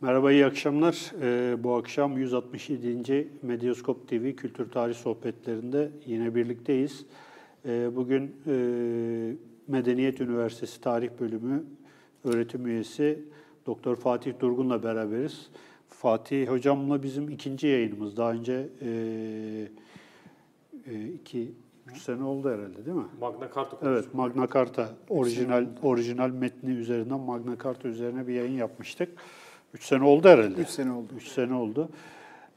Merhaba, iyi akşamlar. Ee, bu akşam 167. Medyaskop TV Kültür Tarih Sohbetlerinde yine birlikteyiz. Ee, bugün e, Medeniyet Üniversitesi Tarih Bölümü öğretim üyesi Doktor Fatih Durgun'la beraberiz. Fatih Hocam'la bizim ikinci yayınımız. Daha önce e, e, iki, üç sene oldu herhalde değil mi? Magna Carta Evet, Magna Carta orijinal orijinal metni üzerinden Magna Carta üzerine bir yayın yapmıştık. Üç sene oldu herhalde. Üç sene oldu. Üç sene oldu.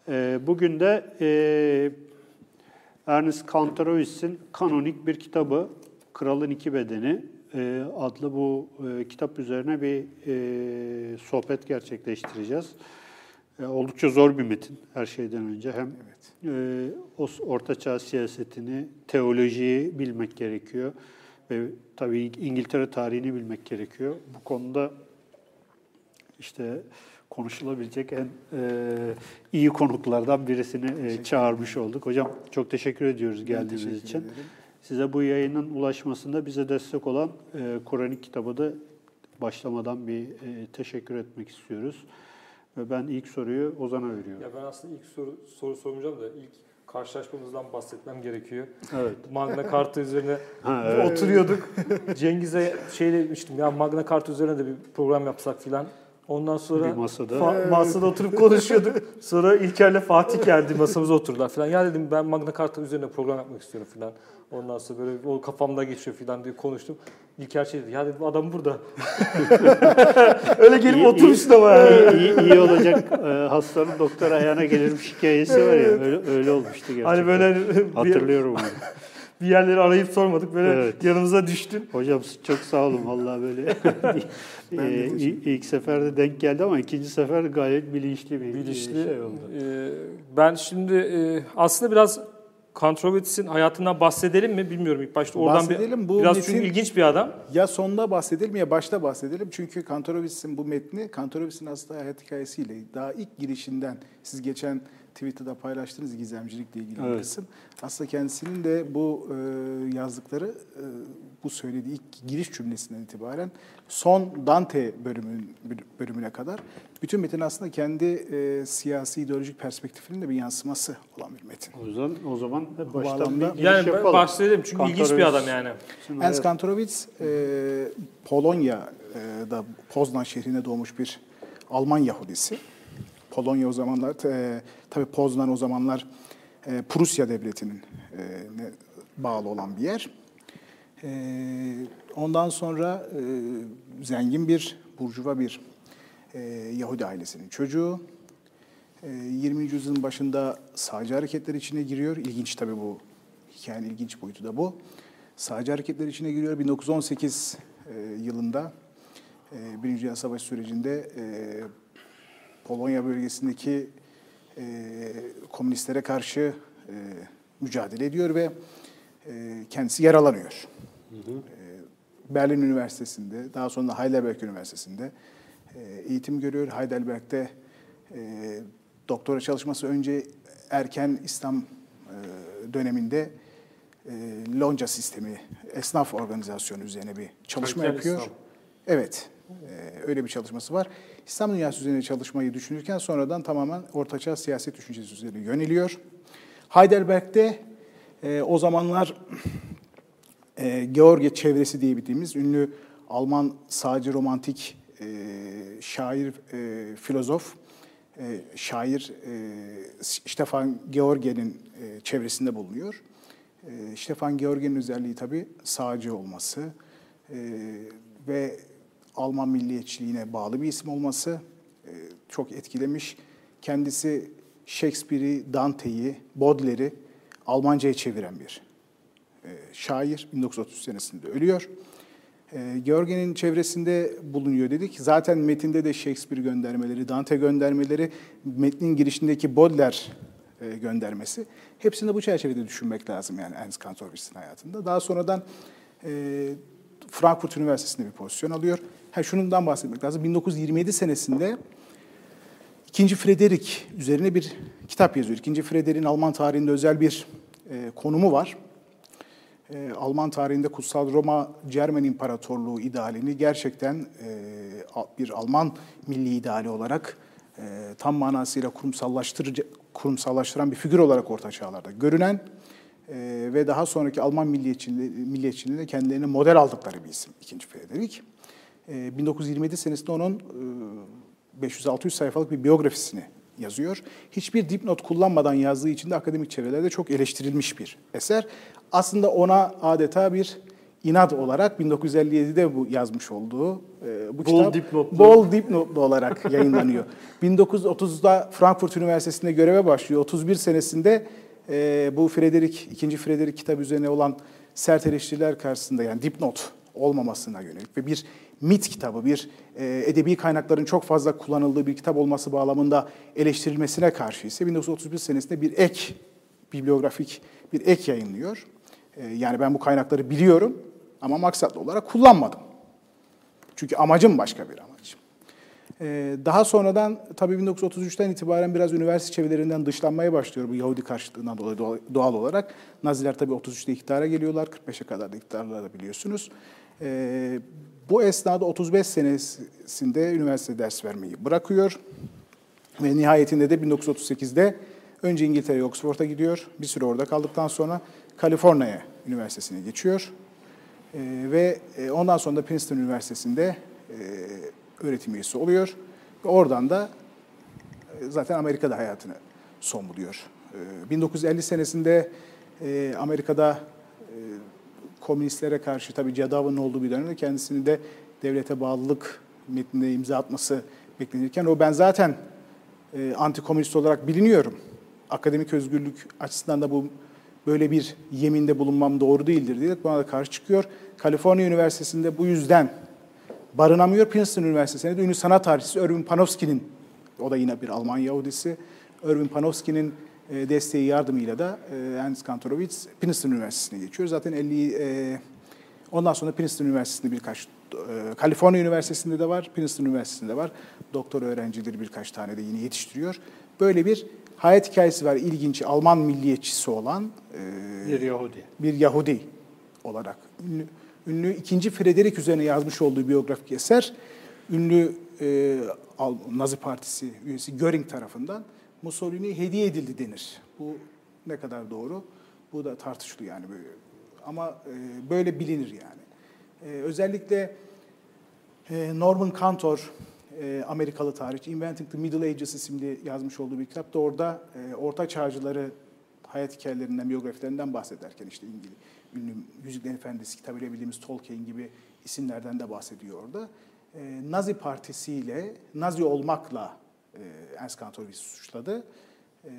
Ee, bugün de e, Ernest Kantarowicz'in kanonik bir kitabı Kralın İki Bedeni e, adlı bu e, kitap üzerine bir e, sohbet gerçekleştireceğiz. E, oldukça zor bir metin her şeyden önce. Hem e, o ortaçağ siyasetini, teolojiyi bilmek gerekiyor ve tabii İngiltere tarihini bilmek gerekiyor. Bu konuda işte konuşulabilecek en e, iyi konuklardan birisini e, çağırmış olduk. Hocam çok teşekkür ediyoruz geldiğiniz teşekkür için. ederim. Size bu yayının ulaşmasında bize destek olan e, Kur'anik kitabı da başlamadan bir e, teşekkür etmek istiyoruz. Ve ben ilk soruyu Ozan'a veriyorum. Ya ben aslında ilk soru, soru sormayacağım da ilk karşılaşmamızdan bahsetmem gerekiyor. Evet. Magna Carta üzerine Ha, evet. oturuyorduk. Cengiz'e şey demiştim ya Magna Carta üzerine de bir program yapsak filan. Ondan sonra Bir masada. fa- masada oturup konuşuyorduk. Sonra İlker'le Fatih geldi masamıza oturdular filan. Ya dedim ben Magna Carta üzerine program yapmak istiyorum filan. Ondan sonra böyle o kafamda geçiyor filan diye konuştum. İlker şey dedi ya dedim adam burada. Öyle gelip İyi- oturmuşsun ama yani. iyi, iyi, iyi olacak e, hastanın doktor ayağına gelirmiş hikayesi var ya öyle, öyle olmuştu gerçekten. Hani böyle bir, Hatırlıyorum onu. Bir yerleri arayıp sormadık. Böyle Evet. yanımıza düştün. Hocam çok sağ olun vallahi böyle. e, ilk, ilk seferde denk geldi ama ikinci sefer gayet bilinçli bir Bilinçli. şey oldu. Ee, ben şimdi e, aslında biraz Kantrovitz'in hayatından bahsedelim mi bilmiyorum ilk başta. Oradan Bahsedelim. bir, Bu biraz metin- çünkü ilginç bir adam. Ya sonda bahsedelim ya başta bahsedelim. Çünkü Kantorowicz'in bu metni, Kantorowicz'in aslında hayat hikayesiyle daha ilk girişinden siz geçen Twitter'da paylaştınız gizemcilikle ilgili bir Evet. kısım. Aslında kendisinin de bu e, yazdıkları e, bu söylediği ilk giriş cümlesinden itibaren son Dante bölümün bölümüne kadar bütün metin aslında kendi e, siyasi ideolojik perspektifinin de bir yansıması olan bir metin. O yüzden o zaman baştan bağlamda- bir Yani ben yapalım. bahsedelim çünkü ilginç bir adam yani. Şimdi Ernst evet. Kantorowicz e, Polonya'da Poznan şehrinde doğmuş bir Alman Yahudisi. Polonya o zamanlar, e, tabii Poznan o zamanlar e, Prusya devletinin e, bağlı olan bir yer. E, ondan sonra e, zengin bir, burjuva bir e, Yahudi ailesinin çocuğu. E, 20. yüzyılın başında sağcı hareketler içine giriyor. İlginç tabii bu hikayenin ilginç boyutu da bu. Sağcı hareketler içine giriyor. 1918 e, yılında e, Birinci Dünya Savaşı sürecinde e, Polonya bölgesindeki e, komünistlere karşı e, mücadele ediyor ve e, kendisi yaralanıyor. E, Berlin Üniversitesi'nde, daha sonra Heidelberg Üniversitesi'nde e, eğitim görüyor. Heidelberg'de e, doktora çalışması önce erken İslam e, döneminde e, lonca sistemi, esnaf organizasyonu üzerine bir çalışma Kaliteli yapıyor. İslam. Evet, e, öyle bir çalışması var. İslam dünyası üzerine çalışmayı düşünürken sonradan tamamen ortaçağ siyaset düşüncesi üzerine yöneliyor. Heidelberg'de e, o zamanlar e, George çevresi diye bildiğimiz ünlü Alman sağcı romantik e, şair, e, filozof, e, şair e, Stefan George'nin e, çevresinde bulunuyor. E, Stefan George'nin özelliği tabii sağcı olması e, ve Alman milliyetçiliğine bağlı bir isim olması e, çok etkilemiş. Kendisi Shakespeare'i, Dante'yi, Baudelaire'i Almanca'ya çeviren bir e, şair 1930 senesinde ölüyor. E, George'nin çevresinde bulunuyor dedik. Zaten metinde de Shakespeare göndermeleri, Dante göndermeleri, metnin girişindeki Baudelaire e, göndermesi. Hepsini bu çerçevede düşünmek lazım yani Ernst Kantorovic'in hayatında. Daha sonradan Frankfurt Üniversitesi'nde bir pozisyon alıyor. Ha, şundan bahsetmek lazım. 1927 senesinde İkinci Frederick üzerine bir kitap yazıyor. İkinci Frederick'in Alman tarihinde özel bir e, konumu var. E, Alman tarihinde Kutsal Roma Cermen İmparatorluğu idealini gerçekten e, bir Alman milli ideali olarak e, tam manasıyla kurumsallaştıran bir figür olarak orta çağlarda görünen e, ve daha sonraki Alman milliyetçiliği, milliyetçiliğinde kendilerine model aldıkları bir isim 2. Frederick. E, 1927 senesinde onun e, 500-600 sayfalık bir biyografisini yazıyor. Hiçbir dipnot kullanmadan yazdığı için de akademik çevrelerde çok eleştirilmiş bir eser. Aslında ona adeta bir inat olarak 1957'de bu yazmış olduğu e, bu Bol kitap dipnotlu. bol dipnotlu olarak yayınlanıyor. 1930'da Frankfurt Üniversitesi'nde göreve başlıyor. 31 senesinde e, bu Frederick, ikinci Frederick kitabı üzerine olan sert eleştiriler karşısında yani dipnot olmamasına yönelik ve bir mit kitabı, bir e, edebi kaynakların çok fazla kullanıldığı bir kitap olması bağlamında eleştirilmesine karşı ise 1931 senesinde bir ek, bibliografik bir ek yayınlıyor. E, yani ben bu kaynakları biliyorum ama maksatlı olarak kullanmadım. Çünkü amacım başka bir amaç. Ee, Daha sonradan tabii 1933'ten itibaren biraz üniversite çevrelerinden dışlanmaya başlıyor bu Yahudi karşıtlığından dolayı doğal olarak. Naziler tabii 33'te iktidara geliyorlar, 45'e kadar da iktidarlar da biliyorsunuz. Bu esnada 35 senesinde üniversite ders vermeyi bırakıyor. Ve nihayetinde de 1938'de önce İngiltere'ye Oxford'a gidiyor. Bir süre orada kaldıktan sonra Kaliforniya Üniversitesi'ne geçiyor. Ee, ve e, ondan sonra da Princeton Üniversitesi'nde e, öğretim üyesi oluyor. Ve oradan da e, zaten Amerika'da hayatını son buluyor. Ee, 1950 senesinde e, Amerika'da e, komünistlere karşı tabii Cadava'nın olduğu bir dönemde kendisini de devlete bağlılık metninde imza atması beklenirken o ben zaten e, antikomünist olarak biliniyorum. Akademik özgürlük açısından da bu böyle bir yeminde bulunmam doğru değildir diye buna da karşı çıkıyor. Kaliforniya Üniversitesi'nde bu yüzden barınamıyor. Princeton Üniversitesi'nde de ünlü sanat tarihçisi Erwin Panofsky'nin, o da yine bir Alman Yahudisi, Erwin Panofsky'nin desteği yardımıyla da e, Ernst Kantorowicz Princeton Üniversitesi'ne geçiyor. Zaten 50 e, ondan sonra Princeton Üniversitesi'nde birkaç e, Kaliforniya Üniversitesi'nde de var, Princeton Üniversitesi'nde var. Doktor öğrencileri birkaç tane de yine yetiştiriyor. Böyle bir hayat hikayesi var ilginç Alman milliyetçisi olan e, Bir Yahudi. bir Yahudi olarak ünlü, ünlü ikinci Frederick üzerine yazmış olduğu biyografik eser ünlü e, Nazi Partisi üyesi Göring tarafından Mussolini hediye edildi denir. Bu ne kadar doğru? Bu da tartışılıyor yani böyle. Ama e, böyle bilinir yani. E, özellikle e, Norman Cantor, e, Amerikalı tarihçi, Inventing the Middle Ages isimli yazmış olduğu bir kitapta orada e, Orta Çağcıları hayat hikayelerinden, biyografilerinden bahsederken işte İngiliz, ünlü Yüzüklerin Efendisi kitabıyla bildiğimiz Tolkien gibi isimlerden de bahsediyor orada. E, Nazi partisiyle, Nazi olmakla Ernst Kantorowicz suçladı. E,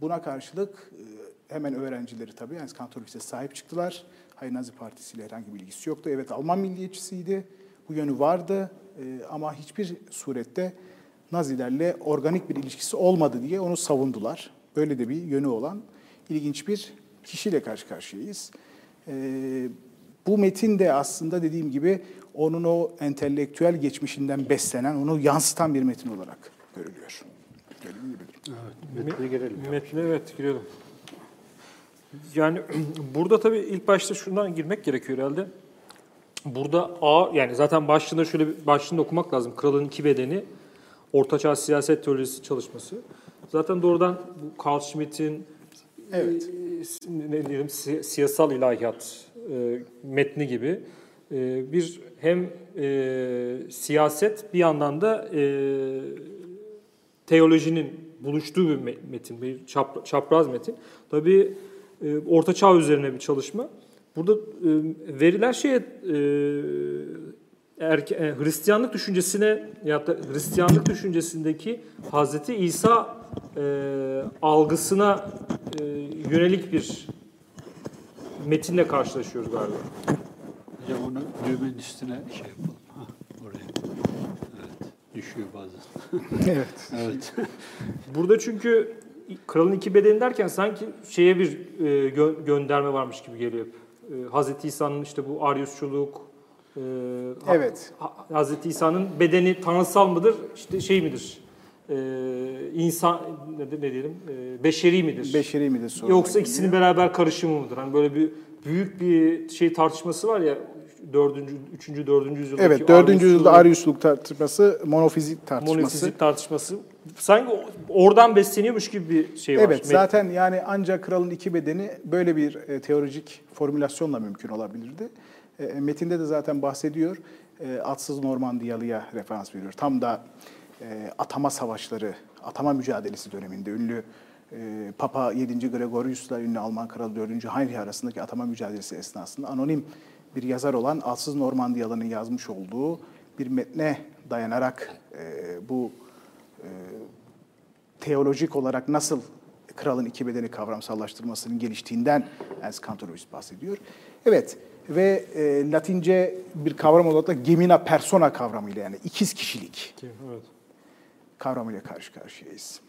buna karşılık e, hemen öğrencileri tabii Ernst Kantorowicz'e sahip çıktılar. Hayır Nazi partisiyle herhangi bir ilgisi yoktu. Evet Alman milliyetçisiydi. Bu yönü vardı E, ama hiçbir surette Nazilerle organik bir ilişkisi olmadı diye onu savundular. Böyle de bir yönü olan ilginç bir kişiyle karşı karşıyayız. E, bu metin de aslında dediğim gibi onun o entelektüel geçmişinden beslenen, onu yansıtan bir metin olarak görülüyor. Öyle diyebilirim. Evet, metne girelim. Metne evet girelim. Yani burada tabii ilk başta şundan girmek gerekiyor herhalde. Burada A yani zaten başlığında şöyle bir başlığında okumak lazım. Kralın iki bedeni Ortaçağ siyaset teorisi çalışması. Zaten doğrudan bu Carl Schmitt'in Evet. e, ne diyelim si- siyasal ilahiyat e, metni gibi e, bir hem e, siyaset bir yandan da e, teolojinin buluştuğu bir me- metin, bir çap- çapraz metin. Tabii e, Orta Çağ üzerine bir çalışma. Burada e, veriler şeye e, erke, Hristiyanlık düşüncesine ya da Hristiyanlık düşüncesindeki Hazreti İsa e, algısına e, yönelik bir metinle karşılaşıyoruz galiba. Hocam onu düğmenin üstüne şey yapalım. Ha, oraya. Düşüyor bazen. evet. Evet. Burada çünkü kralın iki bedeni derken sanki şeye bir e, gö- gönderme varmış gibi geliyor. E, Hazreti İsa'nın işte bu Aryusçuluk, e, Evet. ha- Hazreti İsa'nın bedeni tanrısal mıdır, işte şey midir, e, insan ne, ne diyelim, e, beşeri midir? Beşeri midir soru? Yoksa ikisinin beraber karışımı mıdır? Hani böyle bir büyük bir şey tartışması var ya 4. 3. 4. yüzyıldaki Evet, 4. Arius'u- yüzyılda Ariusluk tartışması, monofizik tartışması. monofizik tartışması. Sanki oradan besleniyormuş gibi bir şey var. Evet, zaten yani ancak kralın iki bedeni böyle bir e, teolojik formülasyonla mümkün olabilirdi. E, metinde de zaten bahsediyor. E, atsız Normandiyalı'ya referans veriyor. Tam da e, atama savaşları, atama mücadelesi döneminde ünlü e, Papa 7. Gregorius'la ünlü Alman Kralı 4. Heinrich arasındaki atama mücadelesi esnasında anonim bir yazar olan Atsız Normandiyalı'nın yazmış olduğu bir metne dayanarak e, bu teolojik olarak nasıl kralın iki bedeni kavramsallaştırmasının geliştiğinden Ernst Kantorowicz bahsediyor. Evet ve e, Latince bir kavram olarak da gemina persona kavramıyla yani ikiz kişilik Evet. kavramıyla karşı karşıyayız.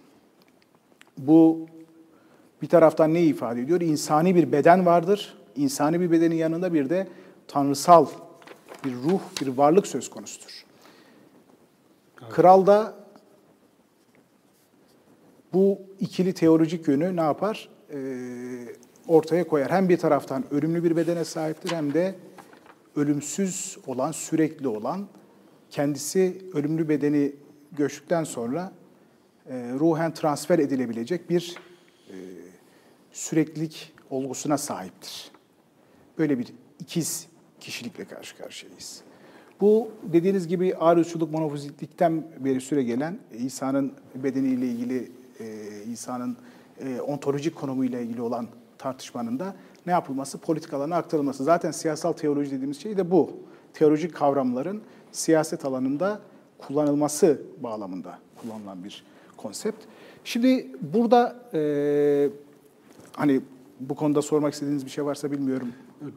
Bu bir taraftan ne ifade ediyor? İnsani bir beden vardır. İnsani bir bedenin yanında bir de tanrısal bir ruh, bir varlık söz konusudur. Kral da bu ikili teolojik yönü ne yapar? Ee, ortaya koyar. Hem bir taraftan ölümlü bir bedene sahiptir hem de ölümsüz olan, sürekli olan, kendisi ölümlü bedeni göçtükten sonra e, ruhen transfer edilebilecek bir e, süreklilik olgusuna sahiptir. Böyle bir ikiz kişilikle karşı karşıyayız. Bu dediğiniz gibi ağrıçuluk monofiziklikten beri süre gelen İsa'nın bedeniyle ilgili, e, İsa'nın e, ontolojik konumuyla ilgili olan tartışmanın da ne yapılması? Politikalarına aktarılması. Zaten siyasal teoloji dediğimiz şey de bu. Teolojik kavramların siyaset alanında kullanılması bağlamında kullanılan bir konsept. Şimdi burada e, hani bu konuda sormak istediğiniz bir şey varsa bilmiyorum.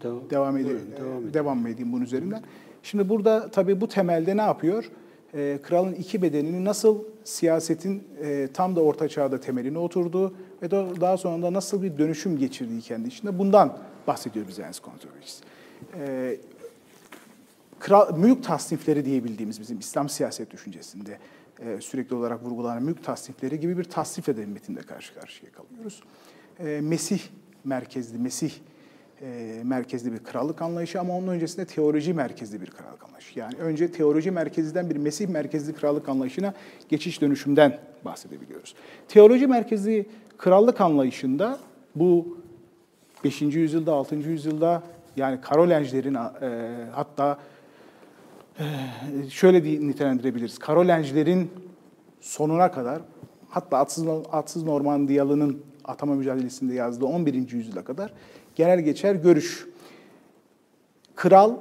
Devam- Devam edeyim. Buyurun, devam edin. devam edeyim bunun üzerinden? Şimdi burada tabii bu temelde ne yapıyor? Ee, kralın iki bedenini nasıl siyasetin e, tam da orta çağda temeline oturduğu ve da- daha sonra da nasıl bir dönüşüm geçirdiği kendi içinde bundan bahsediyor bize Ernst Controversies. Ee, kral, mülk tasnifleri diyebildiğimiz bizim İslam siyaset düşüncesinde e, sürekli olarak vurgulanan mülk tasnifleri gibi bir tasnif edilmetinde karşı karşıya kalıyoruz. E, Mesih merkezli, Mesih e, merkezli bir krallık anlayışı ama onun öncesinde teoloji merkezli bir krallık anlayışı. Yani önce teoloji merkezliden bir Mesih merkezli krallık anlayışına geçiş dönüşümden bahsedebiliyoruz. Teoloji merkezli krallık anlayışında bu 5. yüzyılda, 6. yüzyılda yani Karolenjlerin e, hatta e, şöyle diye nitelendirebiliriz. Karolenjlerin sonuna kadar hatta Atsız, Atsız Normandiyalı'nın atama mücadelesinde yazdığı 11. yüzyıla kadar genel geçer görüş. Kral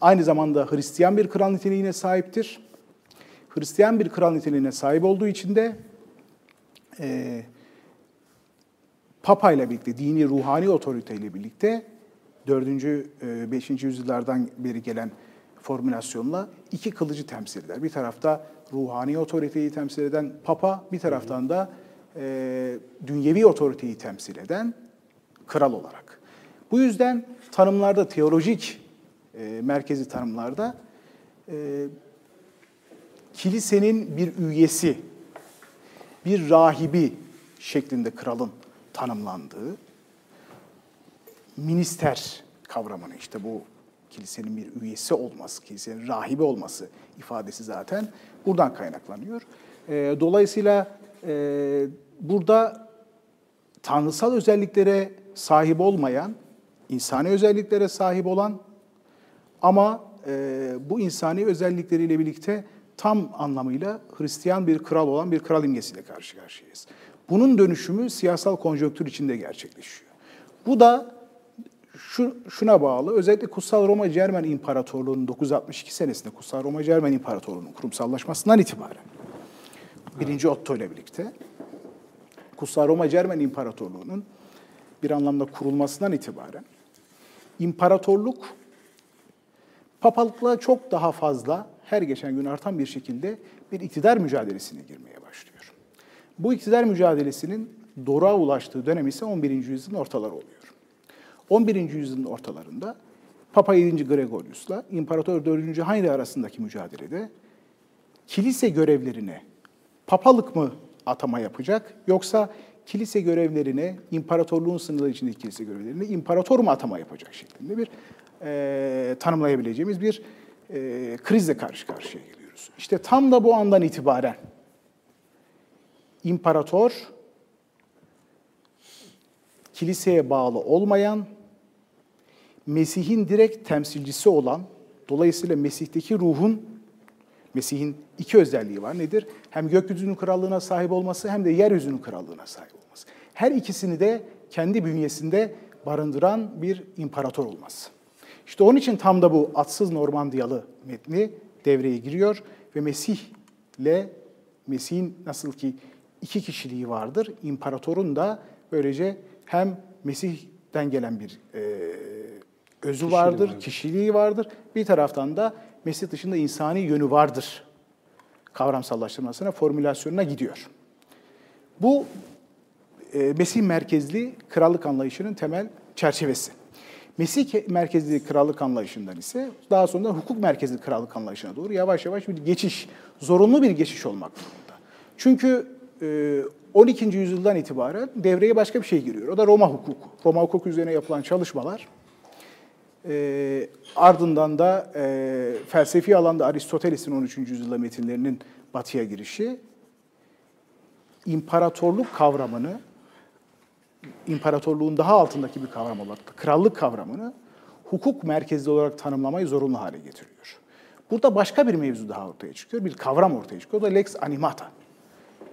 aynı zamanda Hristiyan bir kral niteliğine sahiptir. Hristiyan bir kral niteliğine sahip olduğu için de e, Papa ile birlikte, dini ruhani otorite ile birlikte 4. 5. yüzyıllardan beri gelen formülasyonla iki kılıcı temsil eder. Bir tarafta ruhani otoriteyi temsil eden Papa, bir taraftan da e, dünyevi otoriteyi temsil eden kral olarak. Bu yüzden tanımlarda, teolojik e, merkezi tanımlarda e, kilisenin bir üyesi, bir rahibi şeklinde kralın tanımlandığı, minister kavramını işte bu kilisenin bir üyesi olması, kilisenin rahibi olması ifadesi zaten buradan kaynaklanıyor. E, dolayısıyla e, burada tanrısal özelliklere sahip olmayan, insani özelliklere sahip olan ama e, bu insani özellikleriyle birlikte tam anlamıyla Hristiyan bir kral olan bir kral imgesiyle karşı karşıyayız. Bunun dönüşümü siyasal konjonktür içinde gerçekleşiyor. Bu da şu, şuna bağlı. Özellikle Kutsal Roma Cermen İmparatorluğu'nun 962 senesinde Kutsal Roma Cermen İmparatorluğu'nun kurumsallaşmasından itibaren birinci Otto ile birlikte Kutsal Roma Cermen İmparatorluğu'nun bir anlamda kurulmasından itibaren imparatorluk papalıkla çok daha fazla her geçen gün artan bir şekilde bir iktidar mücadelesine girmeye başlıyor. Bu iktidar mücadelesinin doruğa ulaştığı dönem ise 11. yüzyılın ortaları oluyor. 11. yüzyılın ortalarında Papa 7. Gregorius'la İmparator 4. Heinrich arasındaki mücadelede kilise görevlerine papalık mı atama yapacak yoksa kilise görevlerine, imparatorluğun sınırları içindeki kilise görevlerine imparator mu atama yapacak şeklinde bir e, tanımlayabileceğimiz bir e, krizle karşı karşıya geliyoruz. İşte tam da bu andan itibaren imparator kiliseye bağlı olmayan, Mesih'in direkt temsilcisi olan, dolayısıyla Mesih'teki ruhun, Mesih'in iki özelliği var. Nedir? Hem gökyüzünün krallığına sahip olması hem de yeryüzünün krallığına sahip olması. Her ikisini de kendi bünyesinde barındıran bir imparator olması. İşte onun için tam da bu atsız Normandiyalı metni devreye giriyor ve Mesih ile Mesih'in nasıl ki iki kişiliği vardır, imparatorun da böylece hem Mesih'ten gelen bir e, özü vardır. kişiliği vardır. Bir taraftan da Mesih dışında insani yönü vardır kavramsallaştırmasına, formülasyonuna gidiyor. Bu e, Mesih merkezli krallık anlayışının temel çerçevesi. Mesih merkezli krallık anlayışından ise daha sonra hukuk merkezli krallık anlayışına doğru yavaş yavaş bir geçiş, zorunlu bir geçiş olmak durumunda. Çünkü e, 12. yüzyıldan itibaren devreye başka bir şey giriyor. O da Roma hukuku. Roma hukuku üzerine yapılan çalışmalar e, ardından da e, felsefi alanda Aristoteles'in 13. yüzyılda metinlerinin batıya girişi, imparatorluk kavramını, imparatorluğun daha altındaki bir kavram olarak krallık kavramını hukuk merkezli olarak tanımlamayı zorunlu hale getiriyor. Burada başka bir mevzu daha ortaya çıkıyor, bir kavram ortaya çıkıyor. O da lex animata.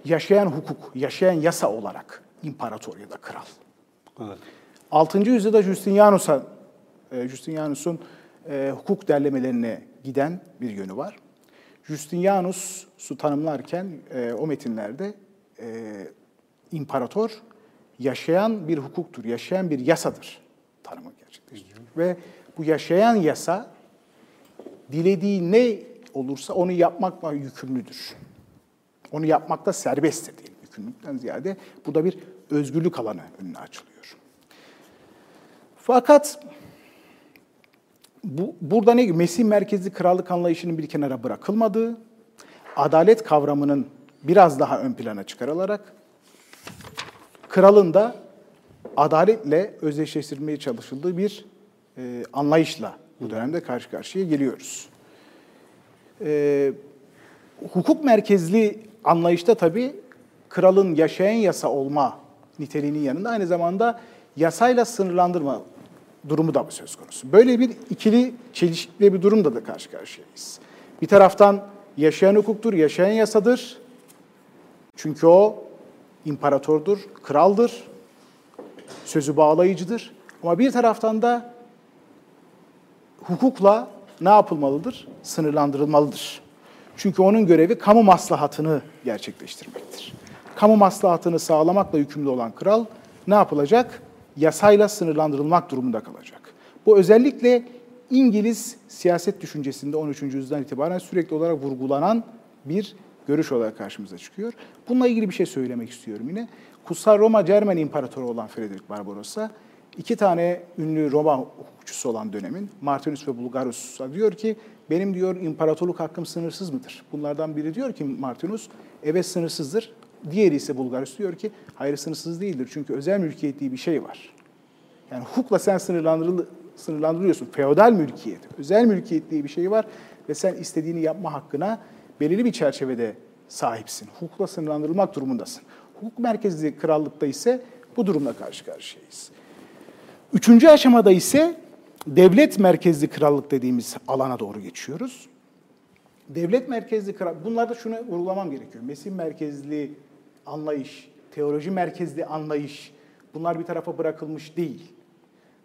Yaşayan hukuk, yaşayan yasa olarak imparator ya da kral. Evet. 6. yüzyılda Justinianus'a, Justinianus'un e, hukuk derlemelerine giden bir yönü var. Justinianus'u tanımlarken e, o metinlerde e, imparator yaşayan bir hukuktur, yaşayan bir yasadır tanımı gerçekleştiriyor. Ve bu yaşayan yasa dilediği ne olursa onu yapmakla yükümlüdür. Onu yapmakta serbesttir diyelim yükümlülükten ziyade. Burada bir özgürlük alanı önüne açılıyor. Fakat bu, burada ne? Mesih merkezli krallık anlayışının bir kenara bırakılmadığı, adalet kavramının biraz daha ön plana çıkarılarak kralın da adaletle özdeşleştirilmeye çalışıldığı bir e, anlayışla bu dönemde karşı karşıya geliyoruz. E, hukuk merkezli anlayışta tabii kralın yaşayan yasa olma niteliğinin yanında aynı zamanda yasayla sınırlandırma durumu da söz konusu. Böyle bir ikili çelişkili bir durumda da karşı karşıyayız. Bir taraftan yaşayan hukuktur, yaşayan yasadır. Çünkü o imparatordur, kraldır, sözü bağlayıcıdır. Ama bir taraftan da hukukla ne yapılmalıdır? Sınırlandırılmalıdır. Çünkü onun görevi kamu maslahatını gerçekleştirmektir. Kamu maslahatını sağlamakla yükümlü olan kral ne yapılacak? Yasayla sınırlandırılmak durumunda kalacak. Bu özellikle İngiliz siyaset düşüncesinde 13. yüzyıldan itibaren sürekli olarak vurgulanan bir görüş olarak karşımıza çıkıyor. Bununla ilgili bir şey söylemek istiyorum yine. Kutsal Roma Cermen İmparatoru olan Frederick Barbarossa, iki tane ünlü Roma hukukçusu olan dönemin, Martinus ve Bulgarus'a diyor ki, benim diyor imparatorluk hakkım sınırsız mıdır? Bunlardan biri diyor ki Martinus, evet sınırsızdır. Diğeri ise Bulgarus diyor ki, hayır sınırsız değildir. Çünkü özel mülkiyet diye bir şey var. Yani hukukla sen sınırlandırıl sınırlandırıyorsun. Feodal mülkiyet, özel mülkiyet diye bir şey var ve sen istediğini yapma hakkına belirli bir çerçevede sahipsin. Hukukla sınırlandırılmak durumundasın. Hukuk merkezli krallıkta ise bu durumla karşı karşıyayız. Üçüncü aşamada ise devlet merkezli krallık dediğimiz alana doğru geçiyoruz. Devlet merkezli krallık, bunlarda şunu vurgulamam gerekiyor. Mesih merkezli anlayış, teoloji merkezli anlayış, bunlar bir tarafa bırakılmış değil.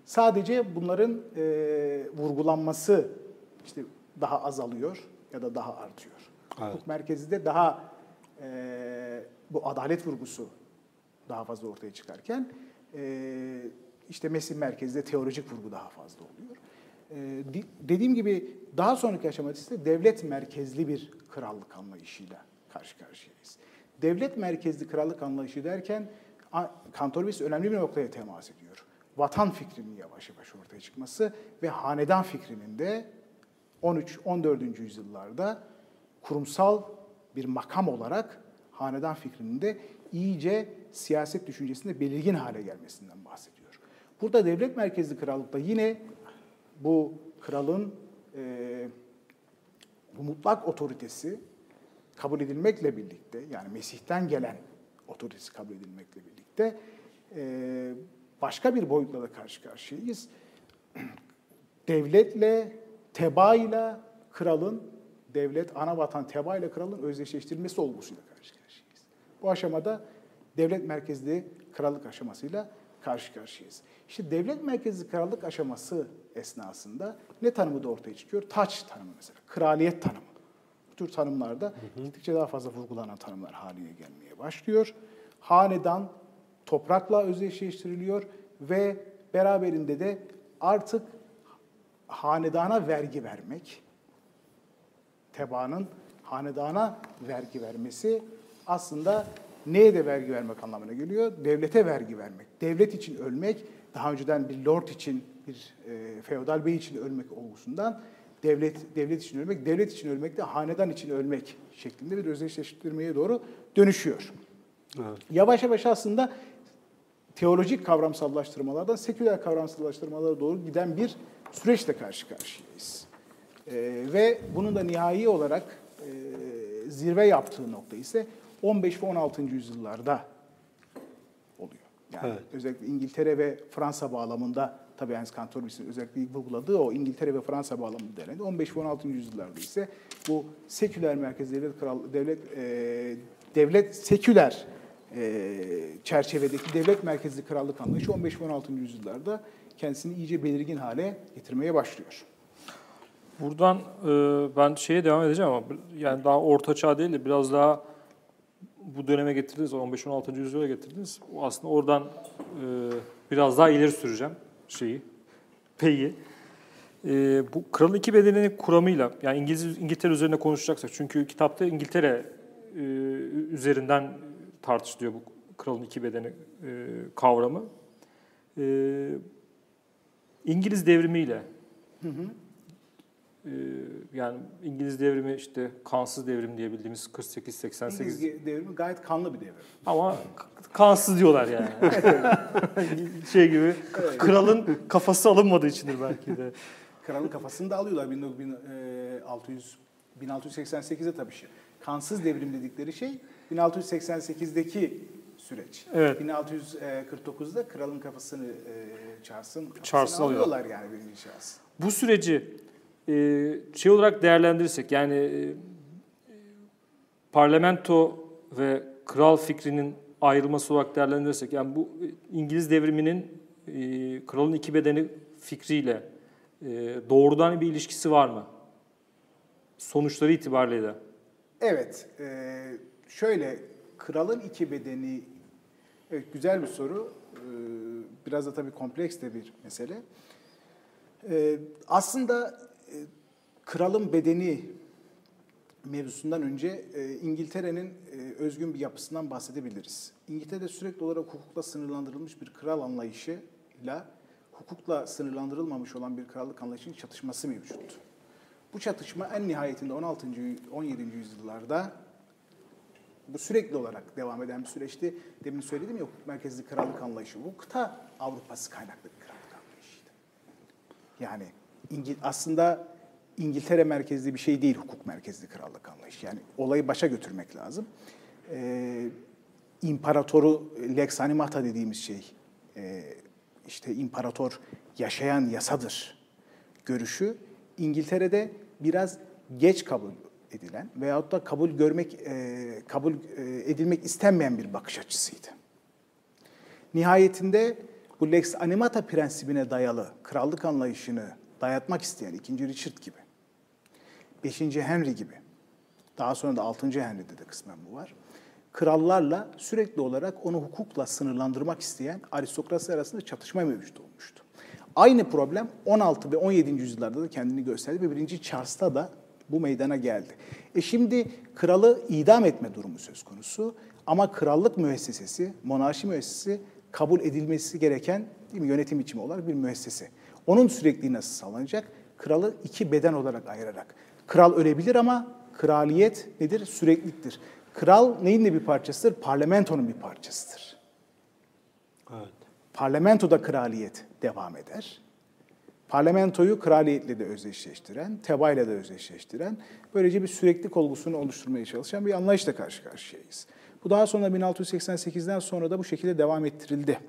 Sadece bunların e, vurgulanması işte daha azalıyor ya da daha artıyor. Evet. Hukuk merkezi de daha e, bu adalet vurgusu daha fazla ortaya çıkarken e, işte Mesih merkezde teolojik vurgu daha fazla oluyor. E, di- dediğim gibi daha sonraki aşamada ise devlet merkezli bir krallık anlayışıyla karşı karşıyayız. Devlet merkezli krallık anlayışı derken a- Kantor önemli bir noktaya temas ediyor. Vatan fikrinin yavaş yavaş ortaya çıkması ve hanedan fikrinin de 13-14. yüzyıllarda kurumsal bir makam olarak hanedan fikrinin de iyice siyaset düşüncesinde belirgin hale gelmesinden bahsediyor. Burada devlet merkezli krallıkta yine bu kralın e, bu mutlak otoritesi kabul edilmekle birlikte yani Mesih'ten gelen otoritesi kabul edilmekle birlikte başka bir boyutla da karşı karşıyayız. Devletle, tebaayla kralın, devlet, ana vatan tebaayla kralın özdeşleştirilmesi olgusuyla karşı karşıyayız. Bu aşamada devlet merkezli krallık aşamasıyla karşı karşıyayız. İşte devlet merkezli krallık aşaması esnasında ne tanımı da ortaya çıkıyor? Taç tanımı mesela, kraliyet tanımı. Bu tür tanımlarda gittikçe daha fazla vurgulanan tanımlar haline gelmeye başlıyor. Hanedan toprakla özdeşleştiriliyor ve beraberinde de artık hanedana vergi vermek, tebaanın hanedana vergi vermesi aslında neye de vergi vermek anlamına geliyor? Devlete vergi vermek. Devlet için ölmek, daha önceden bir lord için, bir e, feodal bey için ölmek olgusundan devlet devlet için ölmek, devlet için ölmek de hanedan için ölmek şeklinde bir özdeşleştirmeye doğru dönüşüyor. Evet. Yavaş yavaş aslında teolojik kavramsallaştırmalardan seküler kavramsallaştırmalara doğru giden bir süreçle karşı karşıyayız. Ee, ve bunun da nihai olarak e, zirve yaptığı nokta ise 15 ve 16. yüzyıllarda oluyor. Yani Evet. özellikle İngiltere ve Fransa bağlamında tabii Ernst Kantorbius'un özellikle vurguladığı o İngiltere ve Fransa bağlamında değerlendi. 15 ve 16. yüzyıllarda ise bu seküler merkez devlet kral devlet e, devlet seküler e, çerçevedeki devlet merkezli krallık anlayışı 15 ve 16. yüzyıllarda kendisini iyice belirgin hale getirmeye başlıyor. Buradan e, ben şeye devam edeceğim ama yani daha orta çağ değil de biraz daha bu döneme getirdiniz, 15-16. yüzyıla getirdiniz. Aslında oradan e, biraz daha ileri süreceğim şeyi, peyi. E, bu kralın iki bedeninin kuramıyla, yani İngiliz İngiltere üzerine konuşacaksak, çünkü kitapta İngiltere e, üzerinden tartışılıyor bu kralın iki bedeni e, kavramı. E, İngiliz devrimiyle ee, yani İngiliz devrimi işte kansız devrim diye bildiğimiz 48-88 İngiliz devrimi gayet kanlı bir devrim. ama kansız diyorlar yani. şey gibi kralın kafası alınmadığı içindir belki de. Kralın kafasını da alıyorlar 1600 1688'de tabii şey. Kansız devrim dedikleri şey 1688'deki süreç. Evet. 1649'da kralın kafasını e, Charles'ın kafasını alıyorlar yani birinci Charles. Bu süreci şey olarak değerlendirirsek yani e, parlamento ve kral fikrinin ayrılması olarak değerlendirirsek yani bu e, İngiliz devriminin e, kralın iki bedeni fikriyle doğrudan bir ilişkisi var mı? Sonuçları itibariyle de. Evet, şöyle kralın iki bedeni, evet güzel bir soru. Biraz da tabii kompleks de bir mesele. Aslında kralın bedeni mevzusundan önce e, İngiltere'nin e, özgün bir yapısından bahsedebiliriz. İngiltere'de sürekli olarak hukukla sınırlandırılmış bir kral anlayışıyla hukukla sınırlandırılmamış olan bir krallık anlayışının çatışması mevcut. Bu çatışma en nihayetinde 16. 17. yüzyıllarda bu sürekli olarak devam eden bir süreçti. Demin söyledim ya hukuk merkezli krallık anlayışı. Bu kıta Avrupası kaynaklı bir krallık anlayışıydı. Yani İngil aslında İngiltere merkezli bir şey değil hukuk merkezli krallık anlayışı. Yani olayı başa götürmek lazım. Ee, imparatoru lex animata dediğimiz şey, e, işte imparator yaşayan yasadır görüşü İngiltere'de biraz geç kabul edilen veyahut da kabul görmek e, kabul e, edilmek istenmeyen bir bakış açısıydı. Nihayetinde bu lex animata prensibine dayalı krallık anlayışını dayatmak isteyen 2. Richard gibi, 5. Henry gibi, daha sonra da 6. Henry'de de kısmen bu var. Krallarla sürekli olarak onu hukukla sınırlandırmak isteyen aristokrasi arasında çatışma mevcut olmuştu. Aynı problem 16 ve 17. yüzyıllarda da kendini gösterdi ve 1. Charles'ta da bu meydana geldi. E şimdi kralı idam etme durumu söz konusu ama krallık müessesesi, monarşi müessesesi kabul edilmesi gereken değil mi, yönetim biçimi olarak bir müessese. Onun sürekliliği nasıl sağlanacak? Kralı iki beden olarak ayırarak. Kral ölebilir ama kraliyet nedir? Sürekliliktir. Kral neyin de bir parçasıdır? Parlamentonun bir parçasıdır. Evet. Parlamentoda kraliyet devam eder. parlamentoyu kraliyetle de özdeşleştiren, tebayla da özdeşleştiren, böylece bir sürekli olgusunu oluşturmaya çalışan bir anlayışla karşı karşıyayız. Bu daha sonra 1688'den sonra da bu şekilde devam ettirildi.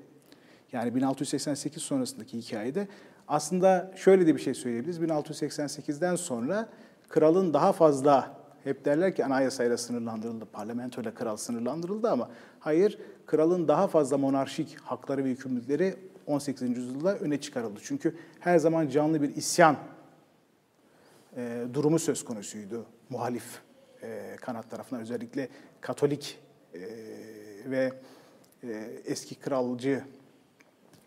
Yani 1688 sonrasındaki hikayede aslında şöyle de bir şey söyleyebiliriz. 1688'den sonra kralın daha fazla hep derler ki anayasayla sınırlandırıldı, parlamentoyla kral sınırlandırıldı ama hayır, kralın daha fazla monarşik hakları ve yükümlülükleri 18. yüzyılda öne çıkarıldı. Çünkü her zaman canlı bir isyan e, durumu söz konusuydu muhalif e, kanat tarafından özellikle Katolik e, ve e, eski kralcı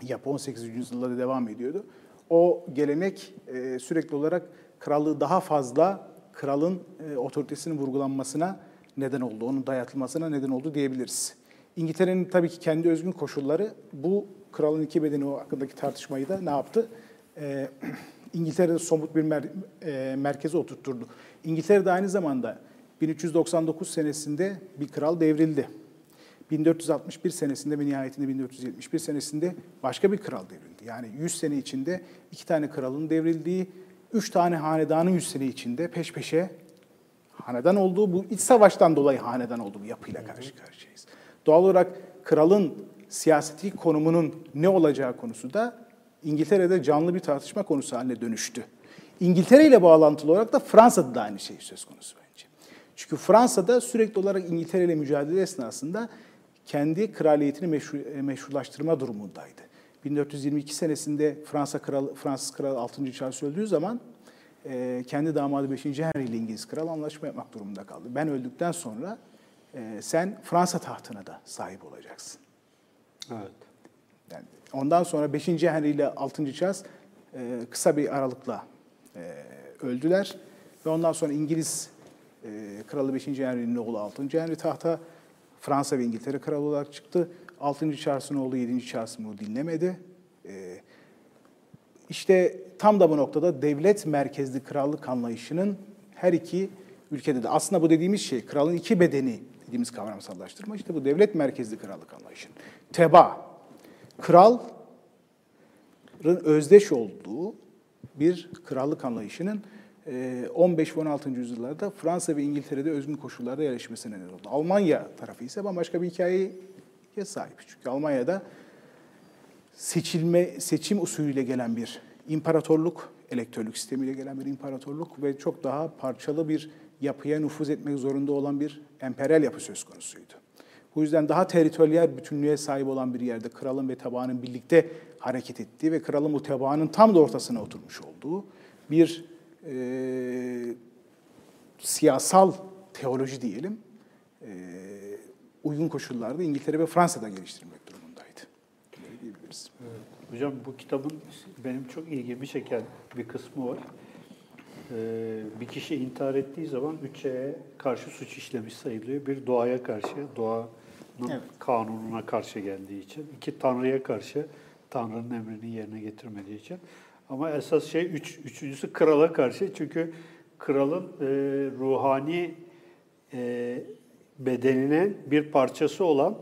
yapı 18. yüzyılda da devam ediyordu. O gelenek e, sürekli olarak krallığı daha fazla kralın e, otoritesinin vurgulanmasına neden oldu, onun dayatılmasına neden oldu diyebiliriz. İngiltere'nin tabii ki kendi özgün koşulları bu kralın iki bedeni hakkındaki tartışmayı da ne yaptı? E, İngiltere'de somut bir mer, e, merkeze oturtturdu. İngiltere'de aynı zamanda 1399 senesinde bir kral devrildi. 1461 senesinde ve nihayetinde 1471 senesinde başka bir kral devrildi. Yani 100 sene içinde iki tane kralın devrildiği, üç tane hanedanın 100 sene içinde peş peşe hanedan olduğu, bu iç savaştan dolayı hanedan olduğu bir yapıyla karşı karşıyayız. Doğal olarak kralın siyaseti konumunun ne olacağı konusu da İngiltere'de canlı bir tartışma konusu haline dönüştü. İngiltere ile bağlantılı olarak da Fransa'da da aynı şey söz konusu bence. Çünkü Fransa'da sürekli olarak İngiltere ile mücadele esnasında kendi kraliyetini meşru, meşrulaştırma durumundaydı. 1422 senesinde Fransa kralı, Fransız kralı 6. Charles öldüğü zaman e, kendi damadı 5. Henry ile İngiliz kral anlaşma yapmak durumunda kaldı. Ben öldükten sonra e, sen Fransa tahtına da sahip olacaksın. Evet. Yani ondan sonra 5. Henry ile 6. Charles e, kısa bir aralıkla e, öldüler. Ve ondan sonra İngiliz e, kralı 5. Henry'nin oğlu 6. Henry tahta Fransa ve İngiltere kralı olarak çıktı. 6. Charles'ın oğlu 7. Charles bunu dinlemedi. E, işte tam da bu noktada devlet merkezli krallık anlayışının her iki ülkede de aslında bu dediğimiz şey kralın iki bedeni dediğimiz kavramsallaştırma işte bu devlet merkezli krallık anlayışının. Teba, kralın özdeş olduğu bir krallık anlayışının 15 ve 16. yüzyıllarda Fransa ve İngiltere'de özgün koşullarda yerleşmesine neden oldu. Almanya tarafı ise bambaşka bir hikayeye sahip. Çünkü Almanya'da seçilme seçim usulüyle gelen bir imparatorluk, elektörlük sistemiyle gelen bir imparatorluk ve çok daha parçalı bir yapıya nüfuz etmek zorunda olan bir emperyal yapı söz konusuydu. Bu yüzden daha teritoryal bütünlüğe sahip olan bir yerde kralın ve tabağının birlikte hareket ettiği ve kralın bu tabağının tam da ortasına oturmuş olduğu bir e, siyasal teoloji diyelim e, uygun koşullarda İngiltere ve Fransa'da geliştirilmek durumundaydı. Böyle diyebiliriz. Evet. Hocam bu kitabın benim çok ilgimi çeken bir kısmı var. Ee, bir kişi intihar ettiği zaman üç şeye karşı suç işlemiş sayılıyor. Bir doğaya karşı, doğanın evet. kanununa karşı geldiği için. iki Tanrı'ya karşı, Tanrı'nın emrini yerine getirmediği için. Ama esas şey üç, üçüncüsü krala karşı. Çünkü kralın e, ruhani e, bedeninin bir parçası olan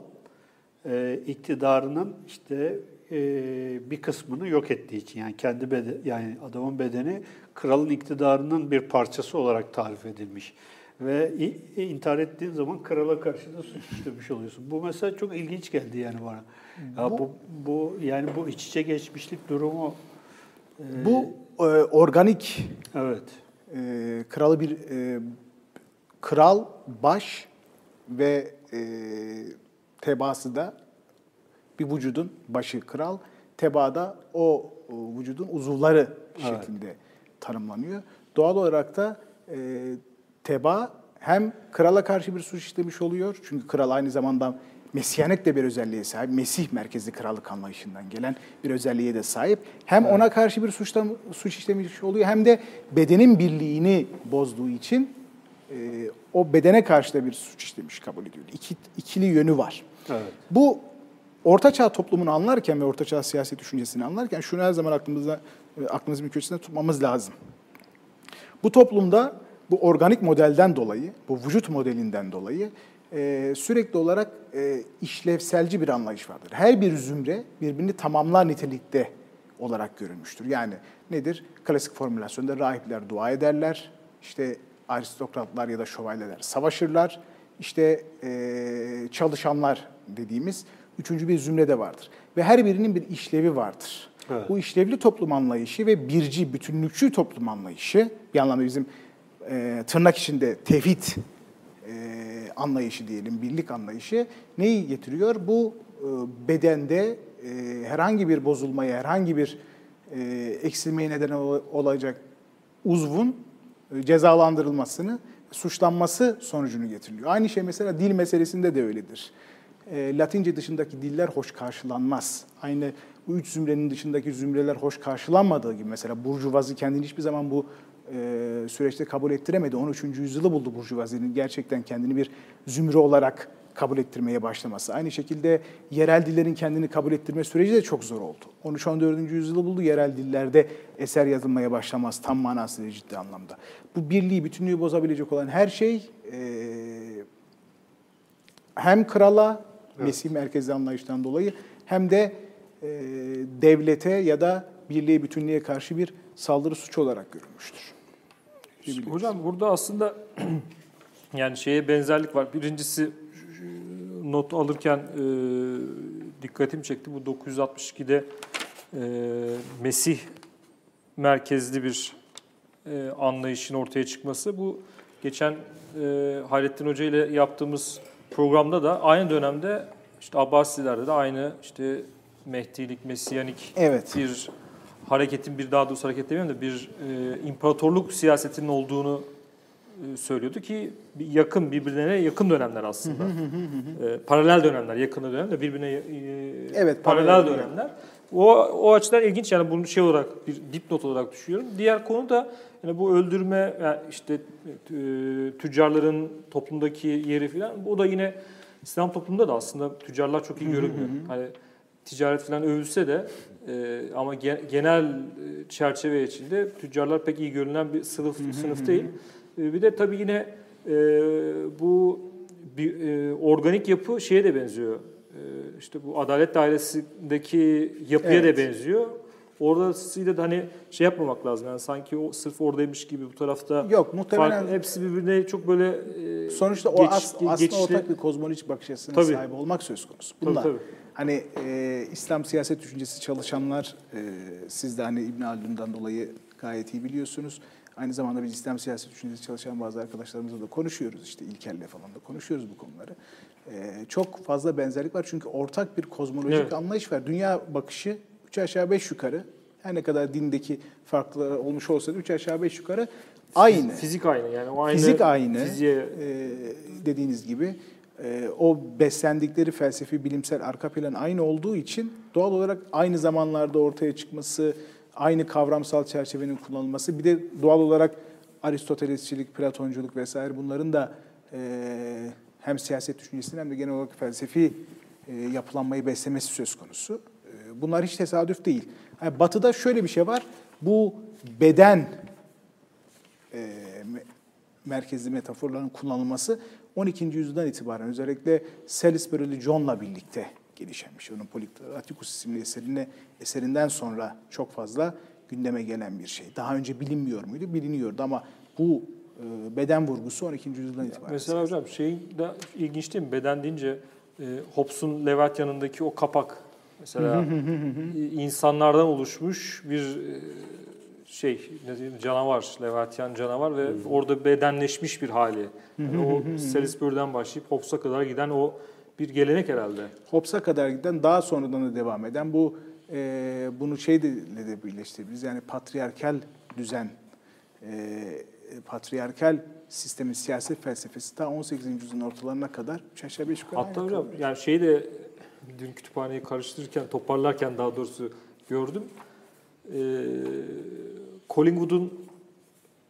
e, iktidarının işte e, bir kısmını yok ettiği için yani kendi beden, yani adamın bedeni kralın iktidarının bir parçası olarak tarif edilmiş ve intihar ettiğin zaman krala karşı da suç işlemiş oluyorsun. Bu mesela çok ilginç geldi yani bana. Ya bu, bu yani bu iç içe geçmişlik durumu e, bu e, organik evet e, kralı bir e, kral baş ve e, tebaası da bir vücudun başı kral, tebaada o vücudun uzuvları evet. şeklinde tanımlanıyor. Doğal olarak da e, teba hem krala karşı bir suç işlemiş oluyor. Çünkü kral aynı zamanda Mesiyanek de bir özelliğe sahip. Mesih merkezli krallık anlayışından gelen bir özelliğe de sahip. Hem ona karşı bir suçta, suç işlemiş oluyor hem de bedenin birliğini bozduğu için e, o bedene karşı da bir suç işlemiş kabul ediliyor. İki, ikili yönü var. Evet. Bu Ortaçağ toplumunu anlarken ve Ortaçağ siyaset düşüncesini anlarken şunu her zaman aklımızda e, aklımızın bir köşesinde tutmamız lazım. Bu toplumda bu organik modelden dolayı, bu vücut modelinden dolayı e, sürekli olarak e, işlevselci bir anlayış vardır. Her bir zümre birbirini tamamlar nitelikte olarak görülmüştür. Yani nedir? Klasik formülasyonda rahipler dua ederler, işte aristokratlar ya da şövalyeler savaşırlar, işte e, çalışanlar dediğimiz üçüncü bir zümre de vardır. Ve her birinin bir işlevi vardır. Evet. Bu işlevli toplum anlayışı ve birci, bütünlükçü toplum anlayışı bir anlamda bizim e, tırnak içinde tevhid e, anlayışı diyelim, birlik anlayışı neyi getiriyor? Bu e, bedende e, herhangi bir bozulmaya, herhangi bir e, eksilmeye neden ol- olacak uzvun cezalandırılmasını, suçlanması sonucunu getiriyor. Aynı şey mesela dil meselesinde de öyledir. E, Latince dışındaki diller hoş karşılanmaz. Aynı bu üç zümrenin dışındaki zümreler hoş karşılanmadığı gibi mesela Burjuvazi kendini hiçbir zaman bu e, süreçte kabul ettiremedi. 13. yüzyılı buldu Burjuvazi'nin gerçekten kendini bir zümre olarak kabul ettirmeye başlaması. Aynı şekilde yerel dillerin kendini kabul ettirme süreci de çok zor oldu. 13-14. yüzyılı buldu yerel dillerde eser yazılmaya başlamaz tam manasıyla ciddi anlamda. Bu birliği, bütünlüğü bozabilecek olan her şey e, hem krala, Mesih merkezli anlayıştan dolayı hem de e, devlete ya da birliğe, bütünlüğe karşı bir saldırı suçu olarak görülmüştür. Hocam burada aslında yani şeye benzerlik var. Birincisi not alırken e, dikkatimi çekti. Bu 962'de e, Mesih merkezli bir e, anlayışın ortaya çıkması. Bu geçen e, Hayrettin Hoca ile yaptığımız programda da aynı dönemde işte Abbasilerde de aynı işte Mehdilik, Mesiyanik Evet. bir hareketin bir daha doğrusu hareket demeyeyim de bir e, imparatorluk siyasetinin olduğunu söylüyordu ki yakın birbirine yakın dönemler aslında. e, paralel dönemler, yakın dönemler de birbirine e, Evet, paralel, paralel dönemler. O o açıdan ilginç yani bunu şey olarak bir dipnot olarak düşünüyorum. Diğer konu da yani bu öldürme yani işte e, tüccarların toplumdaki yeri falan bu da yine İslam toplumunda da aslında tüccarlar çok iyi görünmüyor. Hani ticaret falan övülse de e, ama ge- genel e, çerçeve içinde tüccarlar pek iyi görünen bir sınıf sınıf değil. E, bir de tabii yine e, bu bir e, organik yapı şeye de benziyor. İşte bu adalet dairesindeki yapıya Evet. da benziyor. Orasıyla da hani şey yapmamak lazım. Yani sanki o sırf oradaymış gibi bu tarafta Yok, muhtemelen- farklı- hepsi birbirine çok böyle e, Sonuçta o geç- as- aslında geçişli- ortak bir kozmolojik bakış açısına Tabii. sahip olmak söz konusu. Tabii, Bunlar tabii. hani e, İslam siyaset düşüncesi çalışanlar e, siz de hani İbn Haldun'dan dolayı gayet iyi biliyorsunuz. Aynı zamanda biz İslam siyaset düşüncesi çalışan bazı arkadaşlarımızla da konuşuyoruz işte İlker'le falan da konuşuyoruz bu konuları. E, çok fazla benzerlik var çünkü ortak bir kozmolojik Evet. anlayış var. Dünya bakışı üç aşağı beş yukarı her ne kadar dindeki farklı olmuş olsa da üç aşağı beş yukarı aynı. Fizik aynı yani o aynı Fizik aynı. fiziğe Ee, dediğiniz gibi e, o beslendikleri felsefi bilimsel arka plan aynı olduğu için doğal olarak aynı zamanlarda ortaya çıkması, aynı kavramsal çerçevenin kullanılması, bir de doğal olarak Aristotelesçilik, Platonculuk vesaire bunların da e, hem siyaset düşüncesinin hem de genel olarak felsefi e, yapılanmayı beslemesi söz konusu. E, bunlar hiç tesadüf değil. Yani batı'da şöyle bir şey var. Bu beden e, me- merkezli metaforların kullanılması 12. yüzyıldan itibaren özellikle Salisbury'li John'la birlikte gelişen bir şey. Onun Politicus isimli eserine, eserinden sonra çok fazla gündeme gelen bir şey. Daha önce bilinmiyor muydu? Biliniyordu ama bu e, beden vurgusu 12. yüzyıldan itibaren. Mesela hocam şey de ilginç değil mi? Beden deyince e, Hobbes'un Leviathan'ındaki o kapak mesela insanlardan oluşmuş bir e, şey ne diyeyim, canavar, Leviathan canavar ve orada bedenleşmiş bir hali. Yani o Salisbury'den başlayıp Hobbes'a kadar giden o bir gelenek herhalde. Hobbes'a kadar giden daha sonradan da devam eden bu e, bunu şeyle de birleştirebiliriz. Yani patriarkal düzen, e, patriarkal sistemin siyaset felsefesi ta 18. yüzyılın ortalarına kadar aşağı beş yukarı Hatta hocam yani şeyi de dün kütüphaneyi karıştırırken, toparlarken daha doğrusu gördüm. Ee, Collingwood'un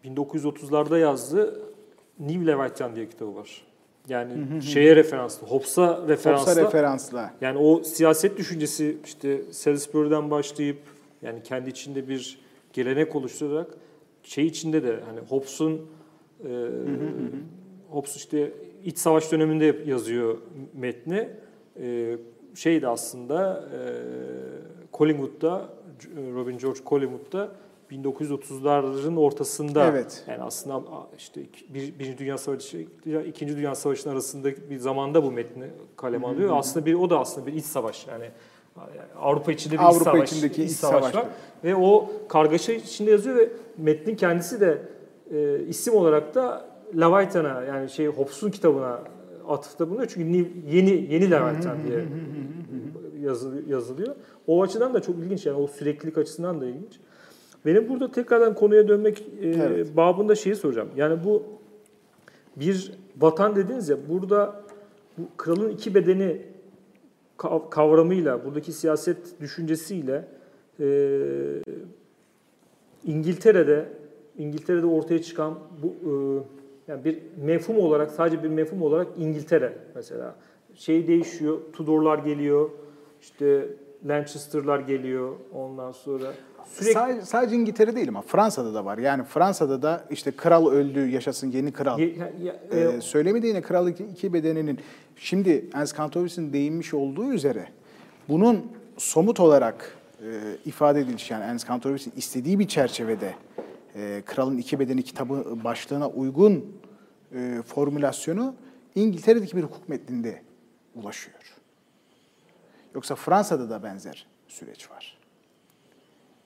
1930'larda yazdığı New Leviathan diye kitabı var. Yani şeye referanslı, Hobbes'a referanslı. Hobbes'a referansla. Yani o siyaset düşüncesi işte Salisbury'den başlayıp yani kendi içinde bir gelenek oluşturarak şey içinde de hani Hobbes'un e, Hobbes işte iç savaş döneminde yazıyor metni. E, şey de aslında e, Collingwood'da Robin George Collingwood'da 1930'ların ortasında Evet. yani aslında işte bir, Birinci Dünya Savaşı ile İkinci Dünya Savaşı'nın arasında bir zamanda bu metni kaleme alıyor. Aslında bir o da aslında bir iç savaş yani Avrupa içinde bir iç Avrupa savaş, içindeki iç iç savaş savaş. var ve o kargaşa içinde yazıyor ve metnin kendisi de e, isim olarak da Leviathan'a yani şey Hobbes'un kitabına atıfta bulunuyor çünkü ni- yeni yeni Leviathan diye yazı- yazılıyor. O açıdan da çok ilginç yani o süreklilik açısından da ilginç. Benim burada tekrardan konuya dönmek e, Evet. babında şeyi soracağım. Yani bu bir vatan dediniz ya burada bu kralın iki bedeni kav- kavramıyla, buradaki siyaset düşüncesiyle e, İngiltere'de İngiltere'de ortaya çıkan bu e, yani bir mefhum olarak sadece bir mefhum olarak İngiltere mesela şey değişiyor. Tudorlar geliyor. işte Lancaster'lar geliyor ondan sonra sürekli Sadece, sadece İngiltere değil ama Fransa'da da var. Yani Fransa'da da işte kral öldü, yaşasın yeni kral. Ye- ya- ya- Ee, söylemedi yine kral iki, iki bedeninin. Şimdi Ernst Kantorovic'in değinmiş olduğu üzere bunun somut olarak e, ifade ediliş yani Ernst Kantorovic'in istediği bir çerçevede e, Kralın İki Bedeni kitabı başlığına uygun e, formülasyonu İngiltere'deki bir hukuk metninde ulaşıyor. Yoksa Fransa'da da benzer süreç var.